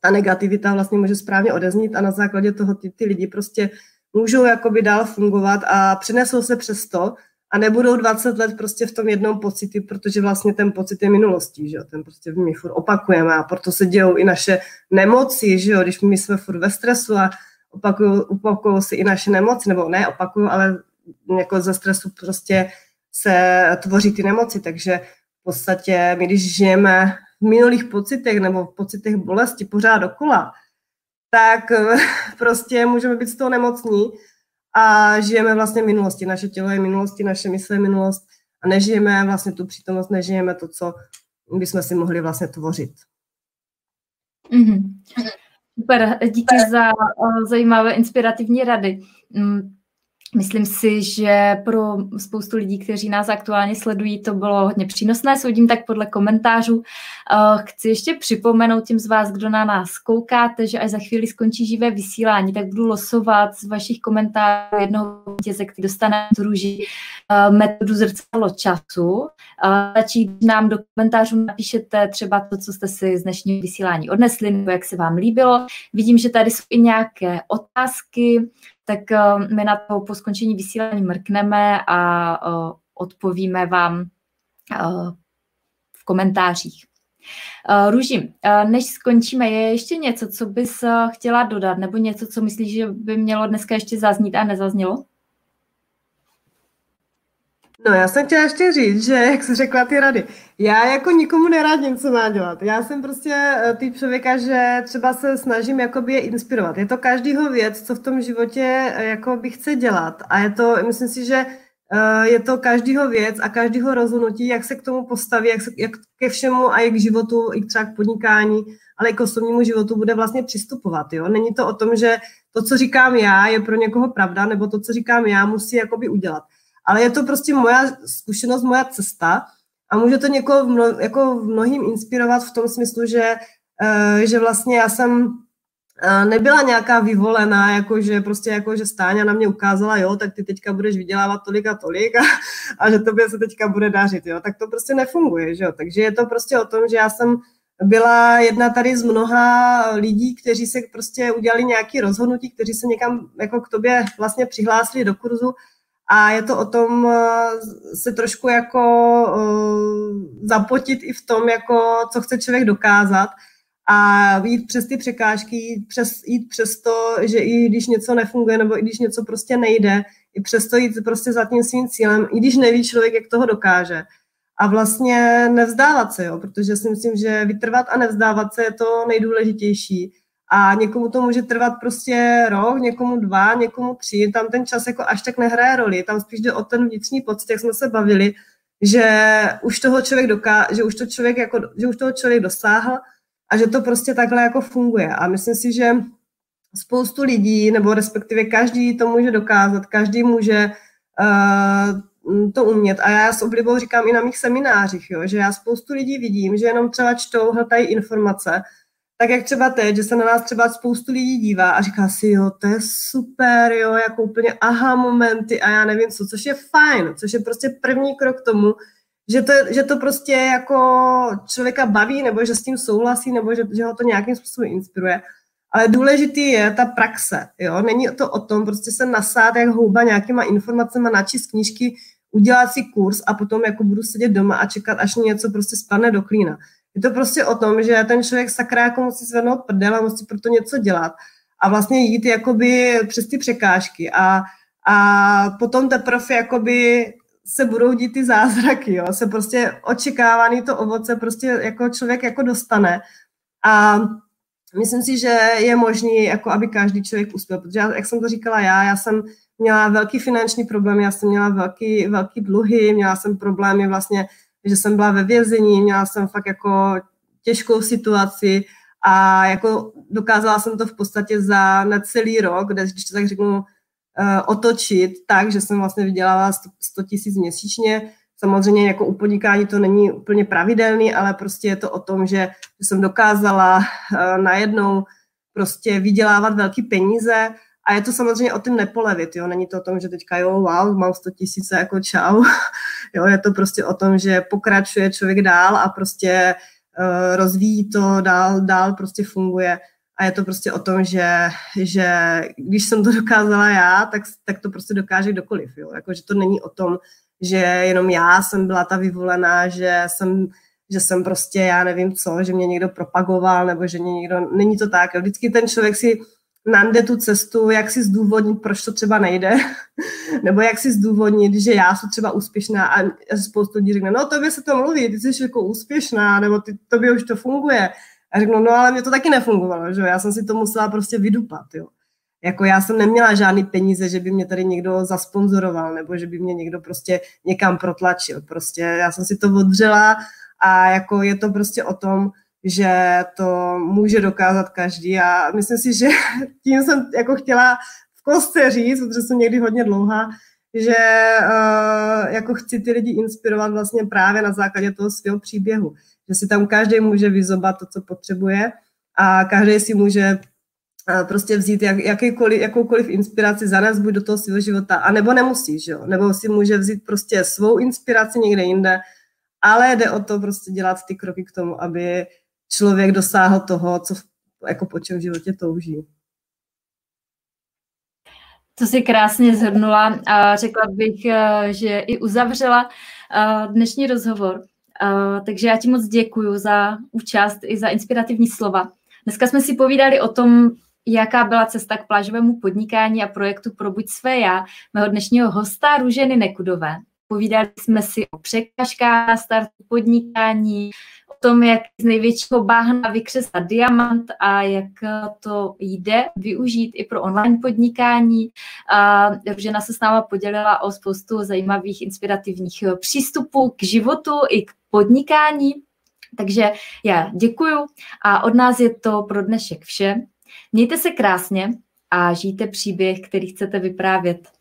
ta negativita vlastně může správně odeznít a na základě toho ty, ty lidi prostě můžou jakoby dál fungovat a přinesou se přes to, a nebudou 20 let prostě v tom jednom pocitu, protože vlastně ten pocit je minulostí, že jo, ten prostě my furt opakujeme a proto se dějou i naše nemoci, že jo, když my jsme furt ve stresu a opakují, se i naše nemoci, nebo ne opakují, ale jako ze stresu prostě se tvoří ty nemoci, takže v podstatě my, když žijeme v minulých pocitech nebo v pocitech bolesti pořád dokola, tak prostě můžeme být z toho nemocní a žijeme vlastně v minulosti. Naše tělo je minulosti, naše mysl je minulost a nežijeme vlastně tu přítomnost, nežijeme to, co bychom si mohli vlastně tvořit. Mm-hmm. Super, díky za uh, zajímavé inspirativní rady. Myslím si, že pro spoustu lidí, kteří nás aktuálně sledují, to bylo hodně přínosné, soudím tak podle komentářů. Eh, chci ještě připomenout těm z vás, kdo na nás koukáte, že až za chvíli skončí živé vysílání, tak budu losovat z vašich komentářů jednoho vítěze, který dostane druží eh, metodu zrcadlo času. Eh, stačí, když nám do komentářů napíšete třeba to, co jste si z dnešního vysílání odnesli, nebo jak se vám líbilo. Vidím, že tady jsou i nějaké otázky, tak eh, my na to po skončení vysílání mrkneme a eh, odpovíme vám eh, v komentářích. Růži, než skončíme, je ještě něco, co bys chtěla dodat, nebo něco, co myslíš, že by mělo dneska ještě zaznít a nezaznělo? No já jsem chtěla ještě říct, že jak jsi řekla ty rady, já jako nikomu neradím, co má dělat. Já jsem prostě eh, typ člověka, že třeba se snažím jakoby je inspirovat. Je to každýho věc, co v tom životě eh, jako by chce dělat. A je to, myslím si, že eh, je to každýho věc a každýho rozhodnutí, jak se k tomu postaví, jak, se, jak ke všemu a i k životu, i třeba k podnikání, ale i k osobnímu životu bude vlastně přistupovat. Jo? Není to o tom, že to, co říkám já, je pro někoho pravda, nebo to, co říkám já, musí jakoby udělat ale je to prostě moja zkušenost, moja cesta a může to někoho v mno, jako v mnohým inspirovat v tom smyslu, že, uh, že vlastně já jsem uh, nebyla nějaká vyvolená, jako že prostě jako, že Stáňa na mě ukázala, jo, tak ty teďka budeš vydělávat tolik a tolik a, a že tobě se teďka bude dařit, jo, tak to prostě nefunguje, že jo, takže je to prostě o tom, že já jsem byla jedna tady z mnoha lidí, kteří se prostě udělali nějaké rozhodnutí, kteří se někam jako k tobě vlastně přihlásili do kurzu a je to o tom eh, se trošku jako uh, zapotit i v tom, jako co chce člověk dokázat a jít přes ty překážky, jít přes, jít přes to, že i když něco nefunguje nebo i když něco prostě nejde, i přesto jít prostě za tím svým cílem, i když neví člověk, jak toho dokáže. A vlastně nevzdávat se, jo, protože si myslím, že vytrvat a nevzdávat se je to nejdůležitější a někomu to může trvat prostě rok, někomu dva, někomu tři, tam ten čas jako až tak nehraje roli, tam spíš jde o ten vnitřní pocit, jak jsme se bavili, že už toho člověk doká, že už to člověk jako, že už toho člověk dosáhl a že to prostě takhle jako funguje. A myslím si, že spoustu lidí, nebo respektive každý to může dokázat, každý může uh, to umět. A já s oblibou říkám i na mých seminářích, jo, že já spoustu lidí vidím, že jenom třeba čtou, hltají informace, tak jak třeba teď, že se na nás třeba spoustu lidí dívá a říká si, jo, to je super, jo, jako úplně aha momenty a já nevím co, což je fajn, což je prostě první krok k tomu, že to, že to prostě jako člověka baví, nebo že s tím souhlasí, nebo že, že ho to nějakým způsobem inspiruje. Ale důležitý je ta praxe, jo. Není to o tom prostě se nasát jak houba nějakýma informacemi, načíst knížky, udělat si kurz a potom jako budu sedět doma a čekat, až něco prostě spadne do klína. Je to prostě o tom, že ten člověk sakra jako musí zvednout prdel a musí pro to něco dělat a vlastně jít jakoby přes ty překážky a, a potom teprve jakoby se budou dít ty zázraky, jo, se prostě očekávaný to ovoce prostě jako člověk jako dostane a myslím si, že je možný, jako aby každý člověk uspěl, protože já, jak jsem to říkala já, já jsem měla velký finanční problémy, já jsem měla velký, velký dluhy, měla jsem problémy vlastně, že jsem byla ve vězení, měla jsem fakt jako těžkou situaci a jako dokázala jsem to v podstatě za necelý rok, kde, když to tak řeknu, uh, otočit tak, že jsem vlastně vydělala 100 tisíc měsíčně. Samozřejmě jako u podnikání to není úplně pravidelný, ale prostě je to o tom, že, jsem dokázala uh, najednou prostě vydělávat velké peníze a je to samozřejmě o tom nepolevit, jo. Není to o tom, že teďka jo, wow, mám 100 tisíce, jako čau. jo, je to prostě o tom, že pokračuje člověk dál a prostě uh, rozvíjí to, dál, dál prostě funguje. A je to prostě o tom, že, že když jsem to dokázala já, tak, tak to prostě dokáže kdokoliv. Jo? Jako, že to není o tom, že jenom já jsem byla ta vyvolená, že jsem, že jsem prostě, já nevím co, že mě někdo propagoval, nebo že mě někdo, není to tak. Jo? Vždycky ten člověk si nande tu cestu, jak si zdůvodnit, proč to třeba nejde, nebo jak si zdůvodnit, že já jsem třeba úspěšná a spoustu lidí řekne, no tobě se to mluví, ty jsi jako úspěšná, nebo ty, tobě už to funguje. A řeknu, no ale mě to taky nefungovalo, že já jsem si to musela prostě vydupat, jo. Jako já jsem neměla žádný peníze, že by mě tady někdo zasponzoroval, nebo že by mě někdo prostě někam protlačil. Prostě já jsem si to odřela a jako je to prostě o tom, že to může dokázat každý a myslím si, že tím jsem jako chtěla v kostce říct, protože jsem někdy hodně dlouhá, že uh, jako chci ty lidi inspirovat vlastně právě na základě toho svého příběhu že si tam každý může vyzobat to, co potřebuje a každý si může eh, prostě vzít jak, jakýkoliv, jakoukoliv inspiraci, zanést buď do toho svého života, a nebo nemusí, že jo? nebo si může vzít prostě svou inspiraci někde jinde, ale jde o to prostě dělat ty kroky k tomu, aby člověk dosáhl toho, co jako po čem v životě touží. To si krásně zhrnula a řekla bych, eh, že i uzavřela eh, dnešní rozhovor. Uh, takže já ti moc děkuji za účast i za inspirativní slova. Dneska jsme si povídali o tom, jaká byla cesta k plážovému podnikání a projektu Probuď své já, mého dnešního hosta Růženy Nekudové. Povídali jsme si o překážkách na startu podnikání, tom, jak z největšího báhna vykřesat diamant a jak to jde využít i pro online podnikání. A žena se s náma podělila o spoustu zajímavých inspirativních přístupů k životu i k podnikání. Takže já děkuju a od nás je to pro dnešek vše. Mějte se krásně a žijte příběh, který chcete vyprávět.